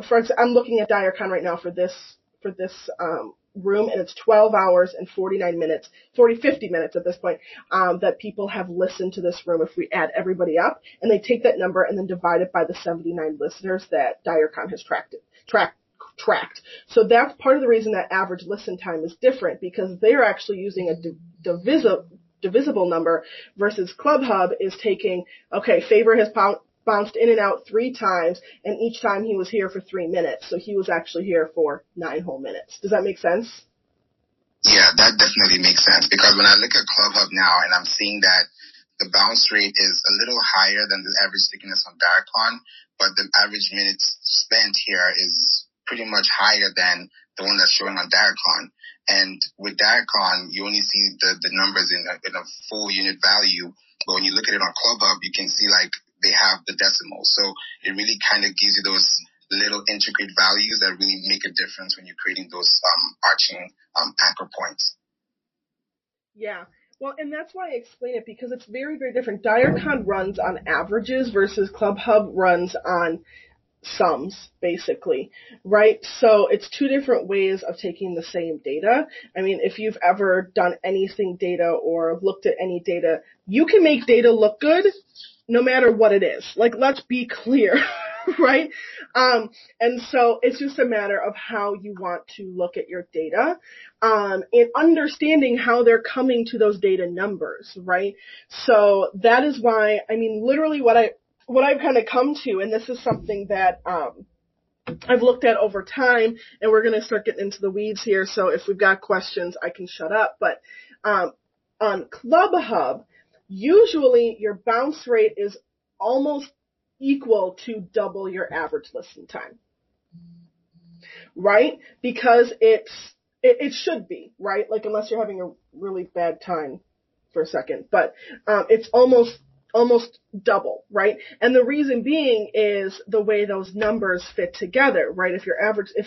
for I'm looking at DireCon right now for this for this um, room, and it's 12 hours and 49 minutes, 40, 50 minutes at this point um, that people have listened to this room. If we add everybody up, and they take that number and then divide it by the 79 listeners that DireCon has tracked tracked tracked. So that's part of the reason that average listen time is different because they're actually using a divisible divisible number versus ClubHub is taking, okay, Favor has bounced in and out three times and each time he was here for three minutes. So he was actually here for nine whole minutes. Does that make sense? Yeah, that definitely makes sense because when I look at ClubHub now and I'm seeing that the bounce rate is a little higher than the average stickiness on DireCon, but the average minutes spent here is pretty much higher than the one that's showing on DireCon. And with DireCon, you only see the, the numbers in a, in a full unit value. But when you look at it on ClubHub, you can see like they have the decimals. So it really kind of gives you those little intricate values that really make a difference when you're creating those um, arching um, anchor points. Yeah. Well, and that's why I explain it because it's very, very different. DireCon runs on averages versus ClubHub runs on sums basically, right? So it's two different ways of taking the same data. I mean, if you've ever done anything data or looked at any data, you can make data look good no matter what it is. Like, let's be clear, right? Um, and so it's just a matter of how you want to look at your data, um, and understanding how they're coming to those data numbers, right? So that is why, I mean, literally what I, what I've kind of come to, and this is something that um, I've looked at over time, and we're going to start getting into the weeds here. So if we've got questions, I can shut up. But um, on ClubHub, usually your bounce rate is almost equal to double your average listen time, right? Because it's it, it should be right, like unless you're having a really bad time for a second, but um, it's almost almost double, right? And the reason being is the way those numbers fit together, right? If your average, if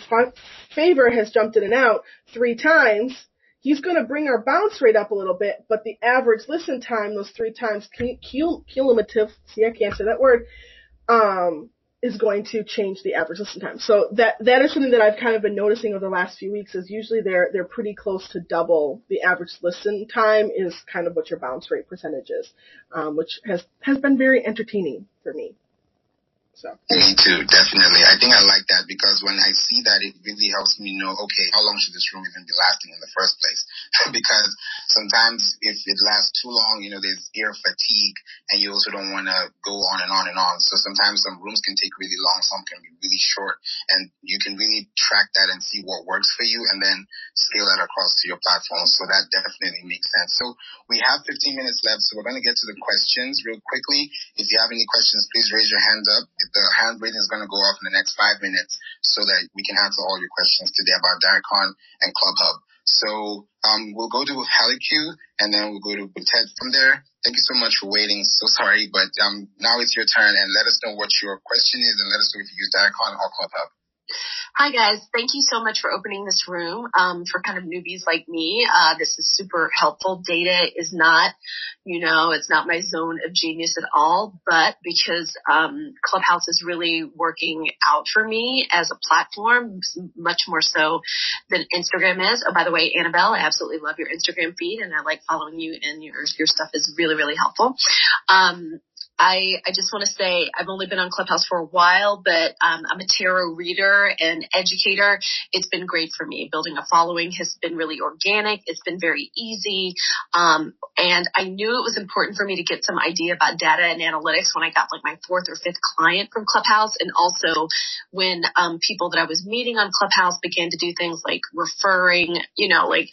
Favor has jumped in and out three times, he's going to bring our bounce rate up a little bit, but the average listen time, those three times cumulative, see I can't say that word, um, is going to change the average listen time. So that that is something that I've kind of been noticing over the last few weeks is usually they're they're pretty close to double the average listen time is kind of what your bounce rate percentage is, um, which has has been very entertaining for me. So. Me too, definitely. I think I like that because when I see that, it really helps me know, okay, how long should this room even be lasting in the first place? because sometimes if it lasts too long, you know, there's ear fatigue and you also don't want to go on and on and on. So sometimes some rooms can take really long, some can be really short and you can really track that and see what works for you and then scale that across to your platform. So that definitely makes sense. So we have 15 minutes left. So we're going to get to the questions real quickly. If you have any questions, please raise your hand up the hand raising is going to go off in the next five minutes so that we can answer all your questions today about DireCon and ClubHub. So um, we'll go to HaliQ and then we'll go to Ted from there. Thank you so much for waiting. So sorry, but um, now it's your turn and let us know what your question is and let us know if you use DireCon or ClubHub. Hi guys, thank you so much for opening this room. Um, for kind of newbies like me, uh, this is super helpful. Data is not, you know, it's not my zone of genius at all, but because um, Clubhouse is really working out for me as a platform, much more so than Instagram is. Oh, by the way, Annabelle, I absolutely love your Instagram feed, and I like following you, and your your stuff is really really helpful. Um, I, I just want to say I've only been on Clubhouse for a while, but um, I'm a tarot reader and educator. It's been great for me. Building a following has been really organic. It's been very easy. Um, and I knew it was important for me to get some idea about data and analytics when I got like my fourth or fifth client from Clubhouse. And also when um, people that I was meeting on Clubhouse began to do things like referring, you know, like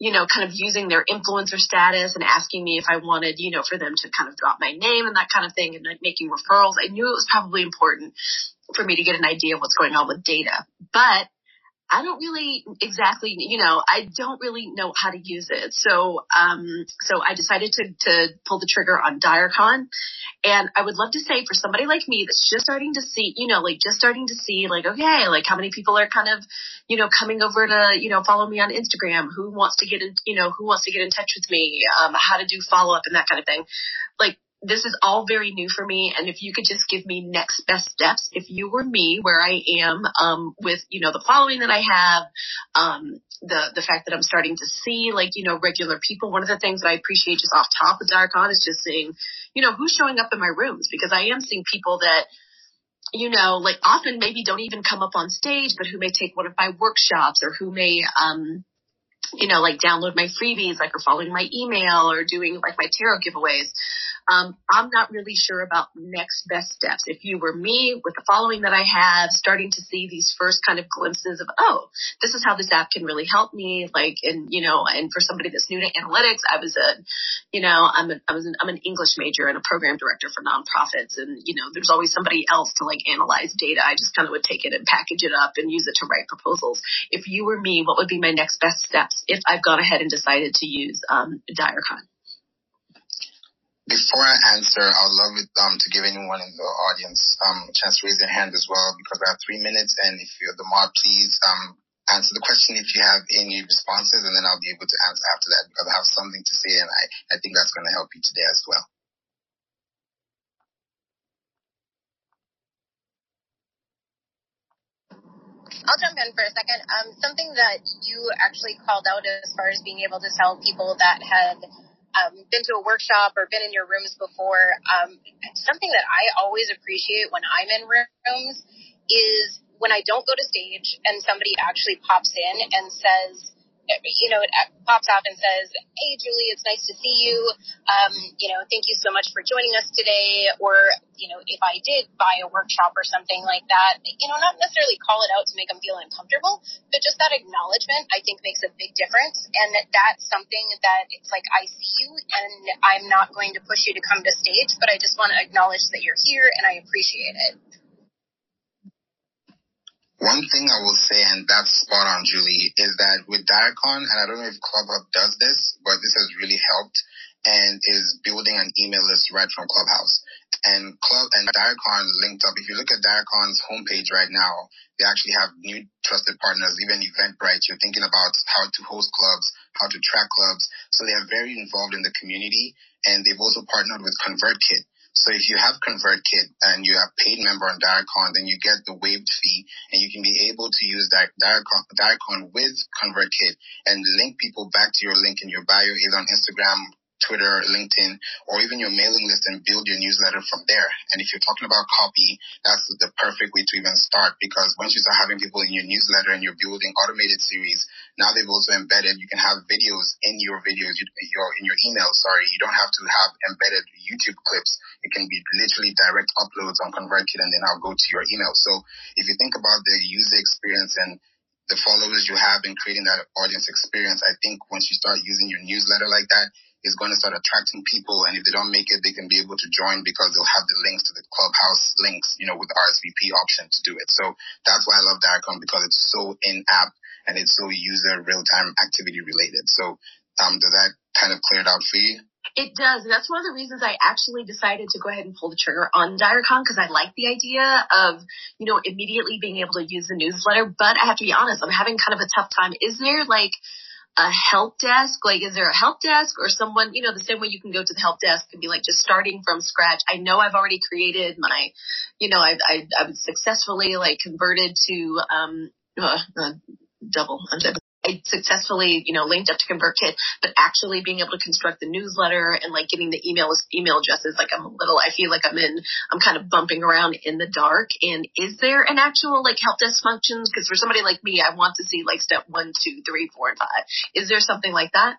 you know, kind of using their influencer status and asking me if I wanted, you know, for them to kind of drop my name and that kind of thing and like making referrals. I knew it was probably important for me to get an idea of what's going on with data. But I don't really exactly, you know, I don't really know how to use it. So, um, so I decided to, to pull the trigger on DireCon. And I would love to say for somebody like me that's just starting to see, you know, like just starting to see like, okay, like how many people are kind of, you know, coming over to, you know, follow me on Instagram, who wants to get in, you know, who wants to get in touch with me, um, how to do follow up and that kind of thing. Like this is all very new for me. And if you could just give me next best steps, if you were me where I am, um, with, you know, the following that I have, um, the, the fact that I'm starting to see like, you know, regular people. One of the things that I appreciate just off top of DireCon is just seeing, you know, who's showing up in my rooms because I am seeing people that, you know, like often maybe don't even come up on stage, but who may take one of my workshops or who may, um, you know, like download my freebies, like or following my email or doing like my tarot giveaways. Um, I'm not really sure about next best steps. If you were me with the following that I have, starting to see these first kind of glimpses of, oh, this is how this app can really help me. Like, and, you know, and for somebody that's new to analytics, I was a, you know, I'm a, I was an, I'm an English major and a program director for nonprofits. And, you know, there's always somebody else to like analyze data. I just kind of would take it and package it up and use it to write proposals. If you were me, what would be my next best if I've gone ahead and decided to use, um, DireCon? before I answer, I would love it um, to give anyone in the audience um, a chance to raise their hand as well because I have three minutes. And if you're the mod, please um, answer the question if you have any responses, and then I'll be able to answer after that because I have something to say, and I, I think that's going to help you today as well. I'll jump in for a second. Um, something that you actually called out as far as being able to tell people that had um, been to a workshop or been in your rooms before, um, something that I always appreciate when I'm in rooms is when I don't go to stage and somebody actually pops in and says, you know, it pops up and says, Hey, Julie, it's nice to see you. Um, you know, thank you so much for joining us today. Or, you know, if I did buy a workshop or something like that, you know, not necessarily call it out to make them feel uncomfortable, but just that acknowledgement, I think makes a big difference. And that that's something that it's like, I see you and I'm not going to push you to come to stage, but I just want to acknowledge that you're here and I appreciate it. One thing I will say, and that's spot on, Julie, is that with DireCon, and I don't know if ClubHub does this, but this has really helped, and is building an email list right from Clubhouse. And Club and DireCon linked up. If you look at DireCon's homepage right now, they actually have new trusted partners, even Eventbrite. You're thinking about how to host clubs, how to track clubs. So they are very involved in the community, and they've also partnered with ConvertKit. So if you have ConvertKit and you have paid member on DireCon, then you get the waived fee and you can be able to use that DireCon, DireCon with ConvertKit and link people back to your link in your bio, either on Instagram, Twitter, LinkedIn, or even your mailing list and build your newsletter from there. And if you're talking about copy, that's the perfect way to even start because once you start having people in your newsletter and you're building automated series, now they've also embedded, you can have videos in your videos, your, in your email, sorry. You don't have to have embedded YouTube clips. It can be literally direct uploads on ConvertKit and then I'll go to your email. So if you think about the user experience and the followers you have in creating that audience experience, I think once you start using your newsletter like that, is going to start attracting people. And if they don't make it, they can be able to join because they'll have the links to the clubhouse links, you know, with the RSVP option to do it. So that's why I love DireCon because it's so in app and it's so user real time activity related. So, um, does that kind of clear it out for you? It does. And that's one of the reasons I actually decided to go ahead and pull the trigger on DireCon because I like the idea of, you know, immediately being able to use the newsletter. But I have to be honest, I'm having kind of a tough time. Is there like a help desk? Like, is there a help desk or someone, you know, the same way you can go to the help desk and be like just starting from scratch? I know I've already created my, you know, I, I, I've successfully like converted to, um, uh, uh, double, I'm I successfully, you know, linked up to ConvertKit, but actually being able to construct the newsletter and like getting the email email addresses, like I'm a little, I feel like I'm in, I'm kind of bumping around in the dark. And is there an actual like help desk function? Because for somebody like me, I want to see like step one, two, three, four, and five. Is there something like that?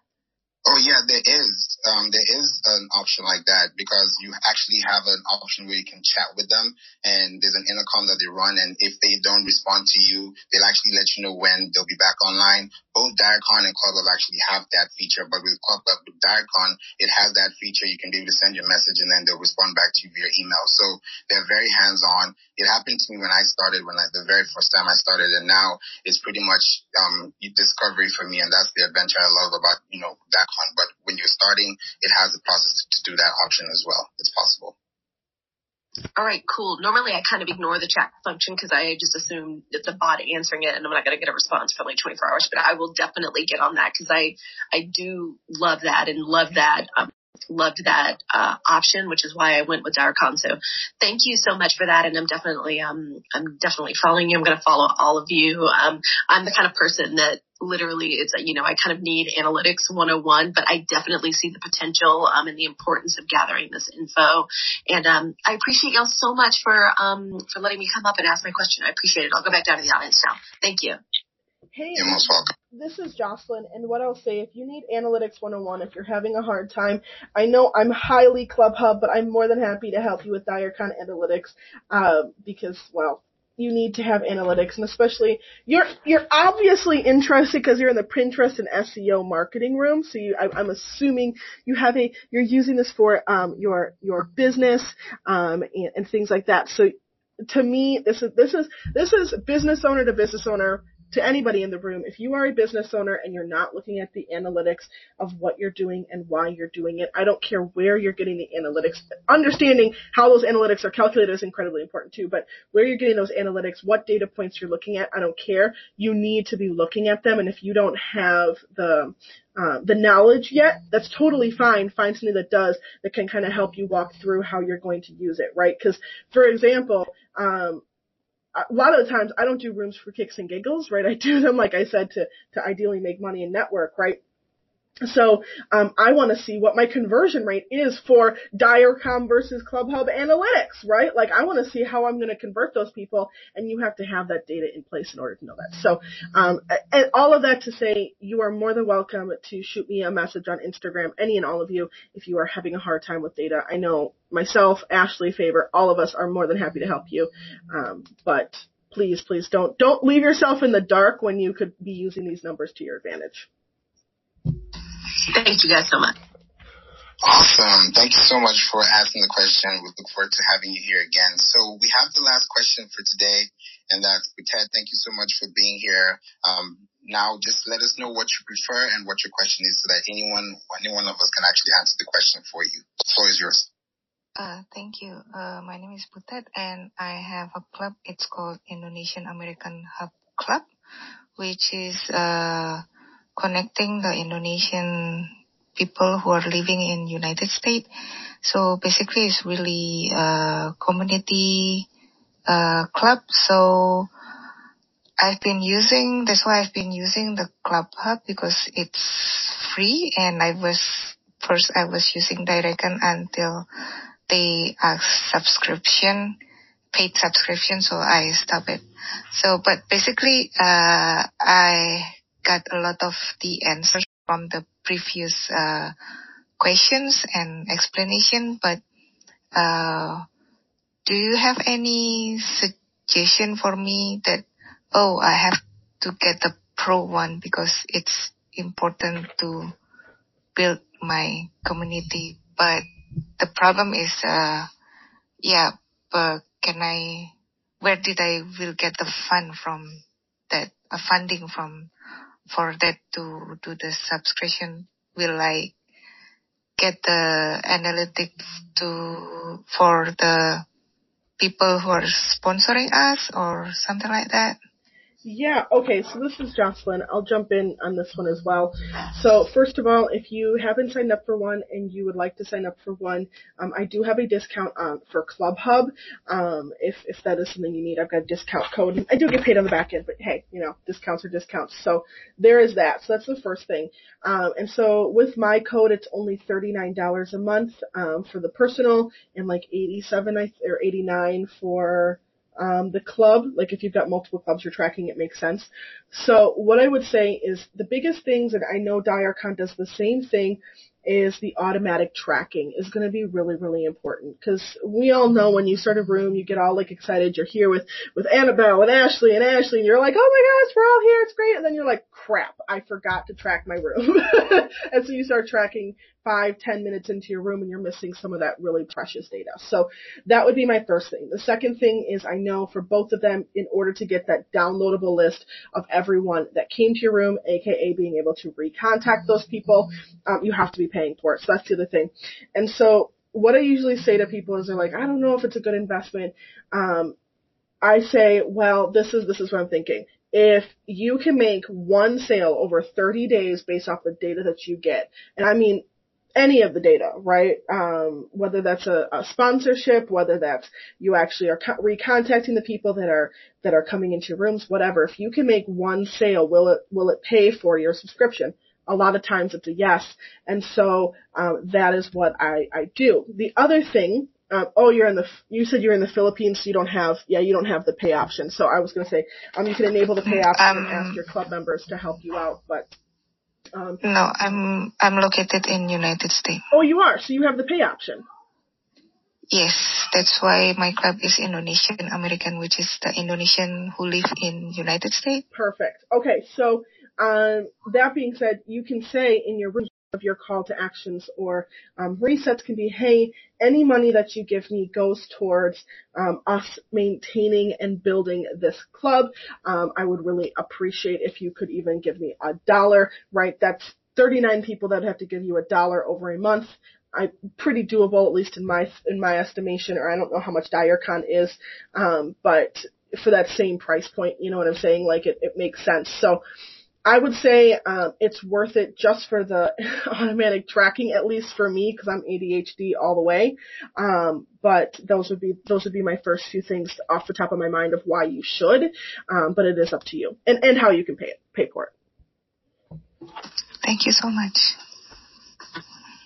Oh yeah, there is. Um, there is an option like that because you actually have an option where you can chat with them and there's an intercom that they run and if they don't respond to you, they'll actually let you know when they'll be back online. Both DireCon and ClubHub actually have that feature, but with ClubHub, with DireCon, it has that feature. You can be able to send your message and then they'll respond back to you via email. So they're very hands-on. It happened to me when I started, when I, the very first time I started and now it's pretty much, um, discovery for me and that's the adventure I love about, you know, that one. but when you're starting, it has a process to do that option as well. It's possible. All right, cool. Normally I kind of ignore the chat function because I just assume it's a bot answering it and I'm not going to get a response for like 24 hours, but I will definitely get on that because I, I do love that and love that. Um, loved that uh, option, which is why I went with Direcon. So thank you so much for that, and I'm definitely um I'm definitely following you. I'm going to follow all of you. Um, I'm the kind of person that literally it's you know I kind of need analytics 101, but I definitely see the potential um, and the importance of gathering this info. And um, I appreciate y'all so much for um, for letting me come up and ask my question. I appreciate it. I'll go back down to the audience now. Thank you. Hey, You're most welcome. this is Jocelyn, and what I'll say, if you need Analytics 101, if you're having a hard time, I know I'm highly Club Hub, but I'm more than happy to help you with Direcon Analytics, uh, because, well, you need to have analytics, and especially you're you're obviously interested because you're in the Pinterest and SEO marketing room. So you, I, I'm assuming you have a you're using this for um, your your business um, and, and things like that. So to me, this is this is this is business owner to business owner to anybody in the room. If you are a business owner and you're not looking at the analytics of what you're doing and why you're doing it, I don't care where you're getting the analytics. Understanding how those analytics are calculated is incredibly important too, but where you're getting those analytics, what data points you're looking at, I don't care. You need to be looking at them and if you don't have the uh, the knowledge yet, that's totally fine. Find something that does that can kind of help you walk through how you're going to use it, right? Because, for example, um, a lot of the times I don't do rooms for kicks and giggles, right? I do them, like I said, to, to ideally make money and network, right? So um, I want to see what my conversion rate is for Direcon versus ClubHub Analytics, right? Like I want to see how I'm going to convert those people, and you have to have that data in place in order to know that. So, um, and all of that to say, you are more than welcome to shoot me a message on Instagram, any and all of you, if you are having a hard time with data. I know myself, Ashley, Favor, all of us are more than happy to help you, um, but please, please don't don't leave yourself in the dark when you could be using these numbers to your advantage. Thank you guys so much. Awesome. Thank you so much for asking the question. We look forward to having you here again. So we have the last question for today, and that's Ted. Thank you so much for being here. Um, now, just let us know what you prefer and what your question is, so that anyone, any one of us, can actually answer the question for you. The floor is yours. Uh, thank you. Uh, my name is Butet and I have a club. It's called Indonesian American Hub Club, which is uh, connecting the Indonesian people who are living in United States. So basically, it's really a community uh, club. So I've been using. That's why I've been using the Club Hub because it's free, and I was first I was using Direcon until they asked subscription, paid subscription, so I stopped it. So, but basically, uh, I got a lot of the answers from the previous uh, questions and explanation, but uh, do you have any suggestion for me that, oh, I have to get the pro one because it's important to build my community, but the problem is, uh, yeah, but can I, where did I will get the fund from that, uh, funding from for that to do the subscription? Will I get the analytics to for the people who are sponsoring us or something like that? Yeah, okay, so this is Jocelyn. I'll jump in on this one as well. So first of all, if you haven't signed up for one and you would like to sign up for one, um, I do have a discount um, for Club Hub. Um, if, if that is something you need, I've got a discount code. I do get paid on the back end, but hey, you know, discounts are discounts. So there is that. So that's the first thing. Um, and so with my code, it's only $39 a month um, for the personal and like 87 or 89 for um, the club, like if you've got multiple clubs you're tracking, it makes sense. So what I would say is the biggest things, and I know Direcon does the same thing, is the automatic tracking is going to be really, really important because we all know when you start a room, you get all like excited. You're here with, with Annabelle and Ashley and Ashley and you're like, oh my gosh, we're all here. It's great. And then you're like, crap, I forgot to track my room. and so you start tracking five, ten minutes into your room and you're missing some of that really precious data. So that would be my first thing. The second thing is I know for both of them, in order to get that downloadable list of everyone that came to your room, aka being able to recontact those people, um, you have to be paying for it. So that's the other thing. And so what I usually say to people is they're like, I don't know if it's a good investment. Um, I say, well, this is, this is what I'm thinking. If you can make one sale over 30 days based off the data that you get, and I mean any of the data, right? Um, whether that's a, a, sponsorship, whether that's you actually are co- recontacting the people that are that are coming into your rooms, whatever. If you can make one sale, will it will it pay for your subscription? A lot of times it's a yes, and so um, that is what I I do. The other thing. Um, oh, you're in the. You said you're in the Philippines, so you don't have. Yeah, you don't have the pay option. So I was going to say, um, you can enable the pay option and ask your club members to help you out. But um, no, I'm I'm located in United States. Oh, you are. So you have the pay option. Yes, that's why my club is Indonesian American, which is the Indonesian who live in United States. Perfect. Okay, so um, that being said, you can say in your of your call to actions or um, resets can be, hey, any money that you give me goes towards um, us maintaining and building this club. Um, I would really appreciate if you could even give me a dollar, right? That's 39 people that have to give you a dollar over a month. I pretty doable, at least in my in my estimation, or I don't know how much DireCon is, um, but for that same price point, you know what I'm saying? Like it, it makes sense. So I would say um, it's worth it just for the automatic tracking, at least for me, because I'm ADHD all the way. Um, but those would be those would be my first few things off the top of my mind of why you should. Um, but it is up to you and and how you can pay it, pay for it. Thank you so much.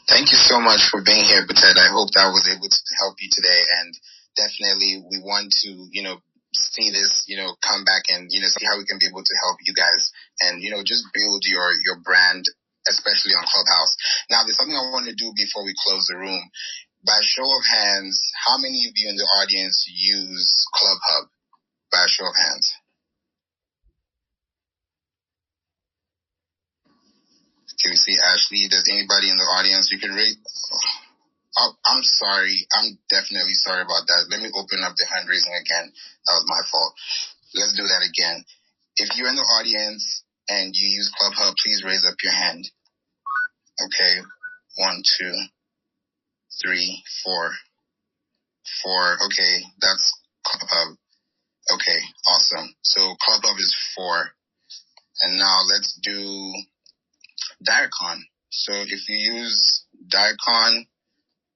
Thank you so much for being here, Butet. I hope that was able to help you today, and definitely we want to you know see this, you know, come back and, you know, see how we can be able to help you guys and, you know, just build your, your brand, especially on Clubhouse. Now, there's something I want to do before we close the room. By show of hands, how many of you in the audience use ClubHub? By show of hands. Can we see Ashley? Does anybody in the audience you can rate? I'm sorry. I'm definitely sorry about that. Let me open up the hand raising again. That was my fault. Let's do that again. If you're in the audience and you use ClubHub, please raise up your hand. Okay. One, two, three, four, four. Okay. That's ClubHub. Okay. Awesome. So ClubHub is four. And now let's do DireCon. So if you use DireCon,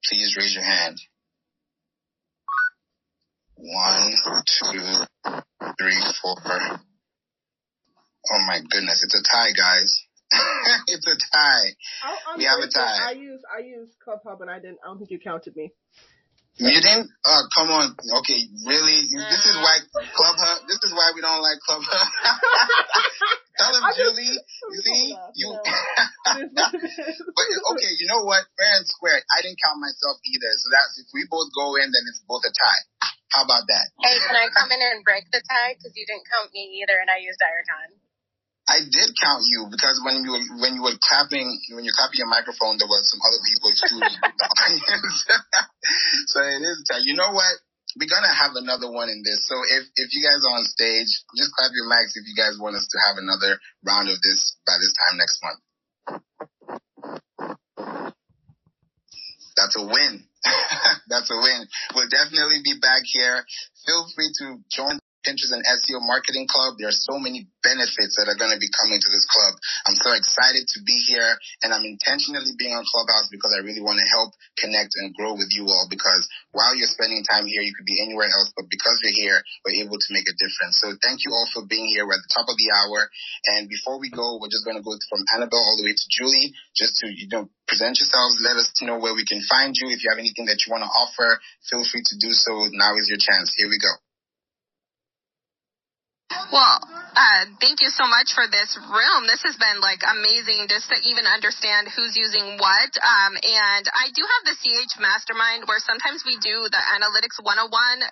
please raise your hand. One, two, three, four. Oh my goodness, it's a tie, guys. it's a tie. we have a tie. I use I use ClubHub and I didn't. I don't think you counted me. You didn't? Oh, come on. Okay, really? This is why Clubhub. This is why we don't like Clubhub. Tell him, Julie. You see, you. but okay, you know what? Fair and square. I didn't count myself either. So that's if we both go in, then it's both a tie. How about that? Hey, can I come in and break the tie? Because you didn't count me either, and I used DireCon. I did count you because when you were when you were clapping when you're clapping your microphone, there was some other people too. so it is. You know what? We're gonna have another one in this. So if if you guys are on stage, just clap your mics if you guys want us to have another round of this by this time next month. That's a win. That's a win. We'll definitely be back here. Feel free to join Pinterest and SEO Marketing Club. There are so many benefits that are going to be coming to this club. I'm so excited to be here and I'm intentionally being on Clubhouse because I really want to help connect and grow with you all because while you're spending time here, you could be anywhere else, but because you're here, we're able to make a difference. So thank you all for being here. We're at the top of the hour. And before we go, we're just going to go from Annabelle all the way to Julie just to, you know, present yourselves. Let us know where we can find you. If you have anything that you want to offer, feel free to do so. Now is your chance. Here we go. Well, uh, thank you so much for this room. This has been like amazing just to even understand who's using what. Um, and I do have the CH Mastermind where sometimes we do the Analytics 101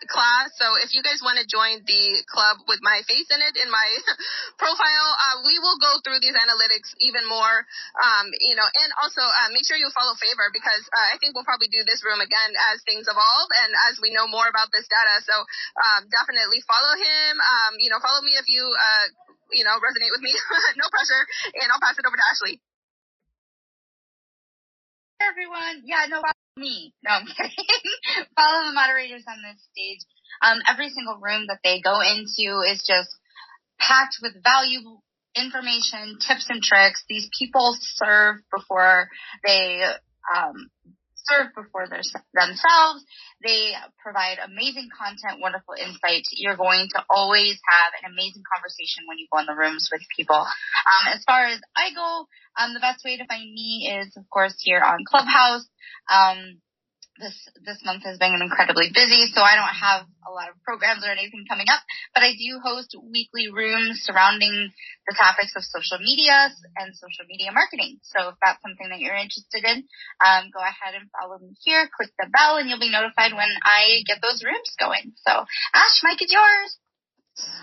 class. So if you guys want to join the club with my face in it in my profile, uh, we will go through these analytics even more. Um, you know, and also uh, make sure you follow Favor because uh, I think we'll probably do this room again as things evolve and as we know more about this data. So um, definitely follow him. Um, you know follow me if you, uh, you know, resonate with me. no pressure. And I'll pass it over to Ashley. Hey everyone. Yeah, no, follow me. No, I'm kidding. follow the moderators on this stage. Um, every single room that they go into is just packed with valuable information, tips and tricks. These people serve before they um, serve before their, themselves. They provide amazing content, wonderful insight. You're going to always have an amazing conversation when you go in the rooms with people. Um, as far as I go, um, the best way to find me is, of course, here on Clubhouse. Um, this this month has been incredibly busy, so I don't have a lot of programs or anything coming up. But I do host weekly rooms surrounding the topics of social media and social media marketing. So if that's something that you're interested in, um, go ahead and follow me here. Click the bell, and you'll be notified when I get those rooms going. So Ash, mic is yours.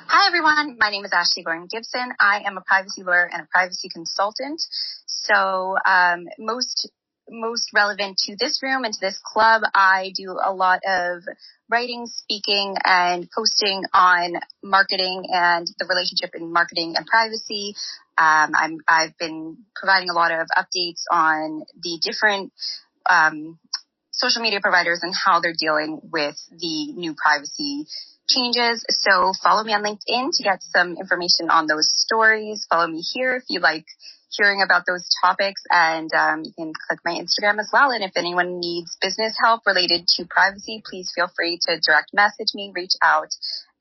Hi everyone, my name is Ashley Gordon Gibson. I am a privacy lawyer and a privacy consultant. So um, most most relevant to this room and to this club, I do a lot of writing, speaking, and posting on marketing and the relationship in marketing and privacy. Um, I'm, I've been providing a lot of updates on the different um, social media providers and how they're dealing with the new privacy changes. So follow me on LinkedIn to get some information on those stories. Follow me here if you like hearing about those topics and um, you can click my Instagram as well. And if anyone needs business help related to privacy, please feel free to direct message me, reach out,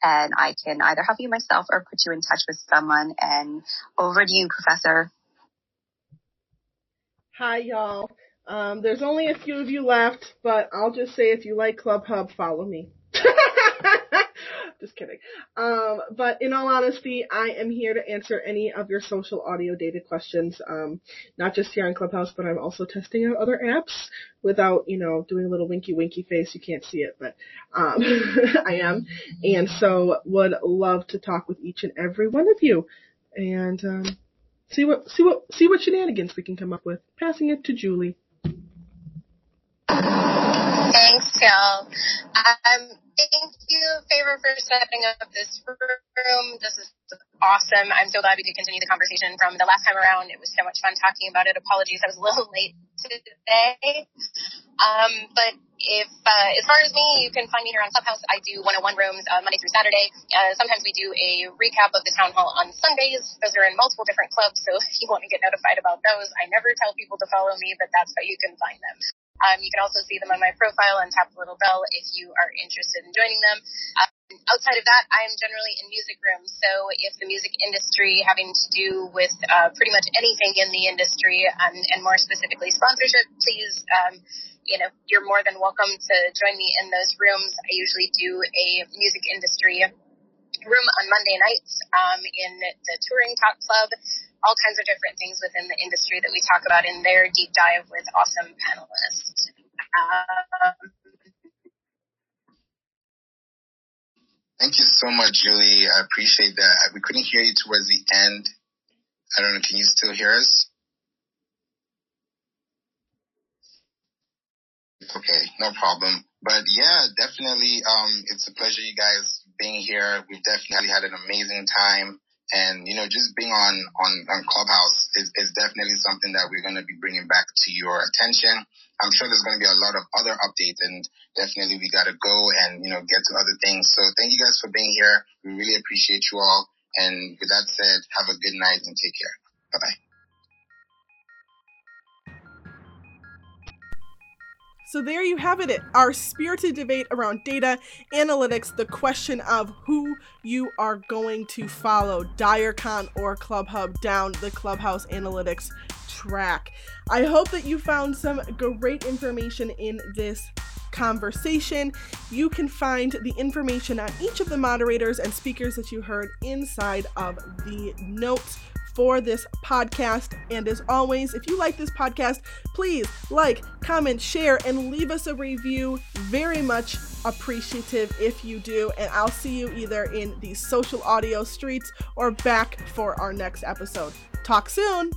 and I can either help you myself or put you in touch with someone. And over to you, Professor. Hi, y'all. Um, there's only a few of you left, but I'll just say if you like Club Hub, follow me. Just kidding. Um, but in all honesty, I am here to answer any of your social audio data questions. Um, not just here on Clubhouse, but I'm also testing out other apps without, you know, doing a little winky winky face. You can't see it, but um, I am. And so would love to talk with each and every one of you and um, see what see what see what shenanigans we can come up with. Passing it to Julie. Thanks, Cal. Um, thank you, Favor, for setting up this room. This is awesome. I'm so glad we could continue the conversation from the last time around. It was so much fun talking about it. Apologies, I was a little late today. Um, but if, uh, as far as me, you can find me here on Clubhouse. I do one-on-one rooms uh, Monday through Saturday. Uh, sometimes we do a recap of the town hall on Sundays. Those are in multiple different clubs, so if you want to get notified about those, I never tell people to follow me, but that's how you can find them. Um, you can also see them on my profile and tap the little bell if you are interested in joining them. Um, outside of that, I am generally in music rooms. So if the music industry having to do with uh, pretty much anything in the industry and, and more specifically sponsorship, please, um, you know, you're more than welcome to join me in those rooms. I usually do a music industry room on Monday nights um, in the Touring Talk Club all kinds of different things within the industry that we talk about in their deep dive with awesome panelists. Um, Thank you so much, Julie. I appreciate that. We couldn't hear you towards the end. I don't know. Can you still hear us? Okay, no problem. But yeah, definitely, um, it's a pleasure you guys being here. We've definitely had an amazing time. And, you know, just being on, on, on Clubhouse is, is definitely something that we're going to be bringing back to your attention. I'm sure there's going to be a lot of other updates and definitely we got to go and, you know, get to other things. So thank you guys for being here. We really appreciate you all. And with that said, have a good night and take care. Bye bye. So there you have it, our spirited debate around data analytics, the question of who you are going to follow, DireCon or ClubHub down the Clubhouse analytics track. I hope that you found some great information in this conversation. You can find the information on each of the moderators and speakers that you heard inside of the notes for this podcast. And as always, if you like this podcast, please like, comment, share, and leave us a review. Very much appreciative if you do. And I'll see you either in the social audio streets or back for our next episode. Talk soon.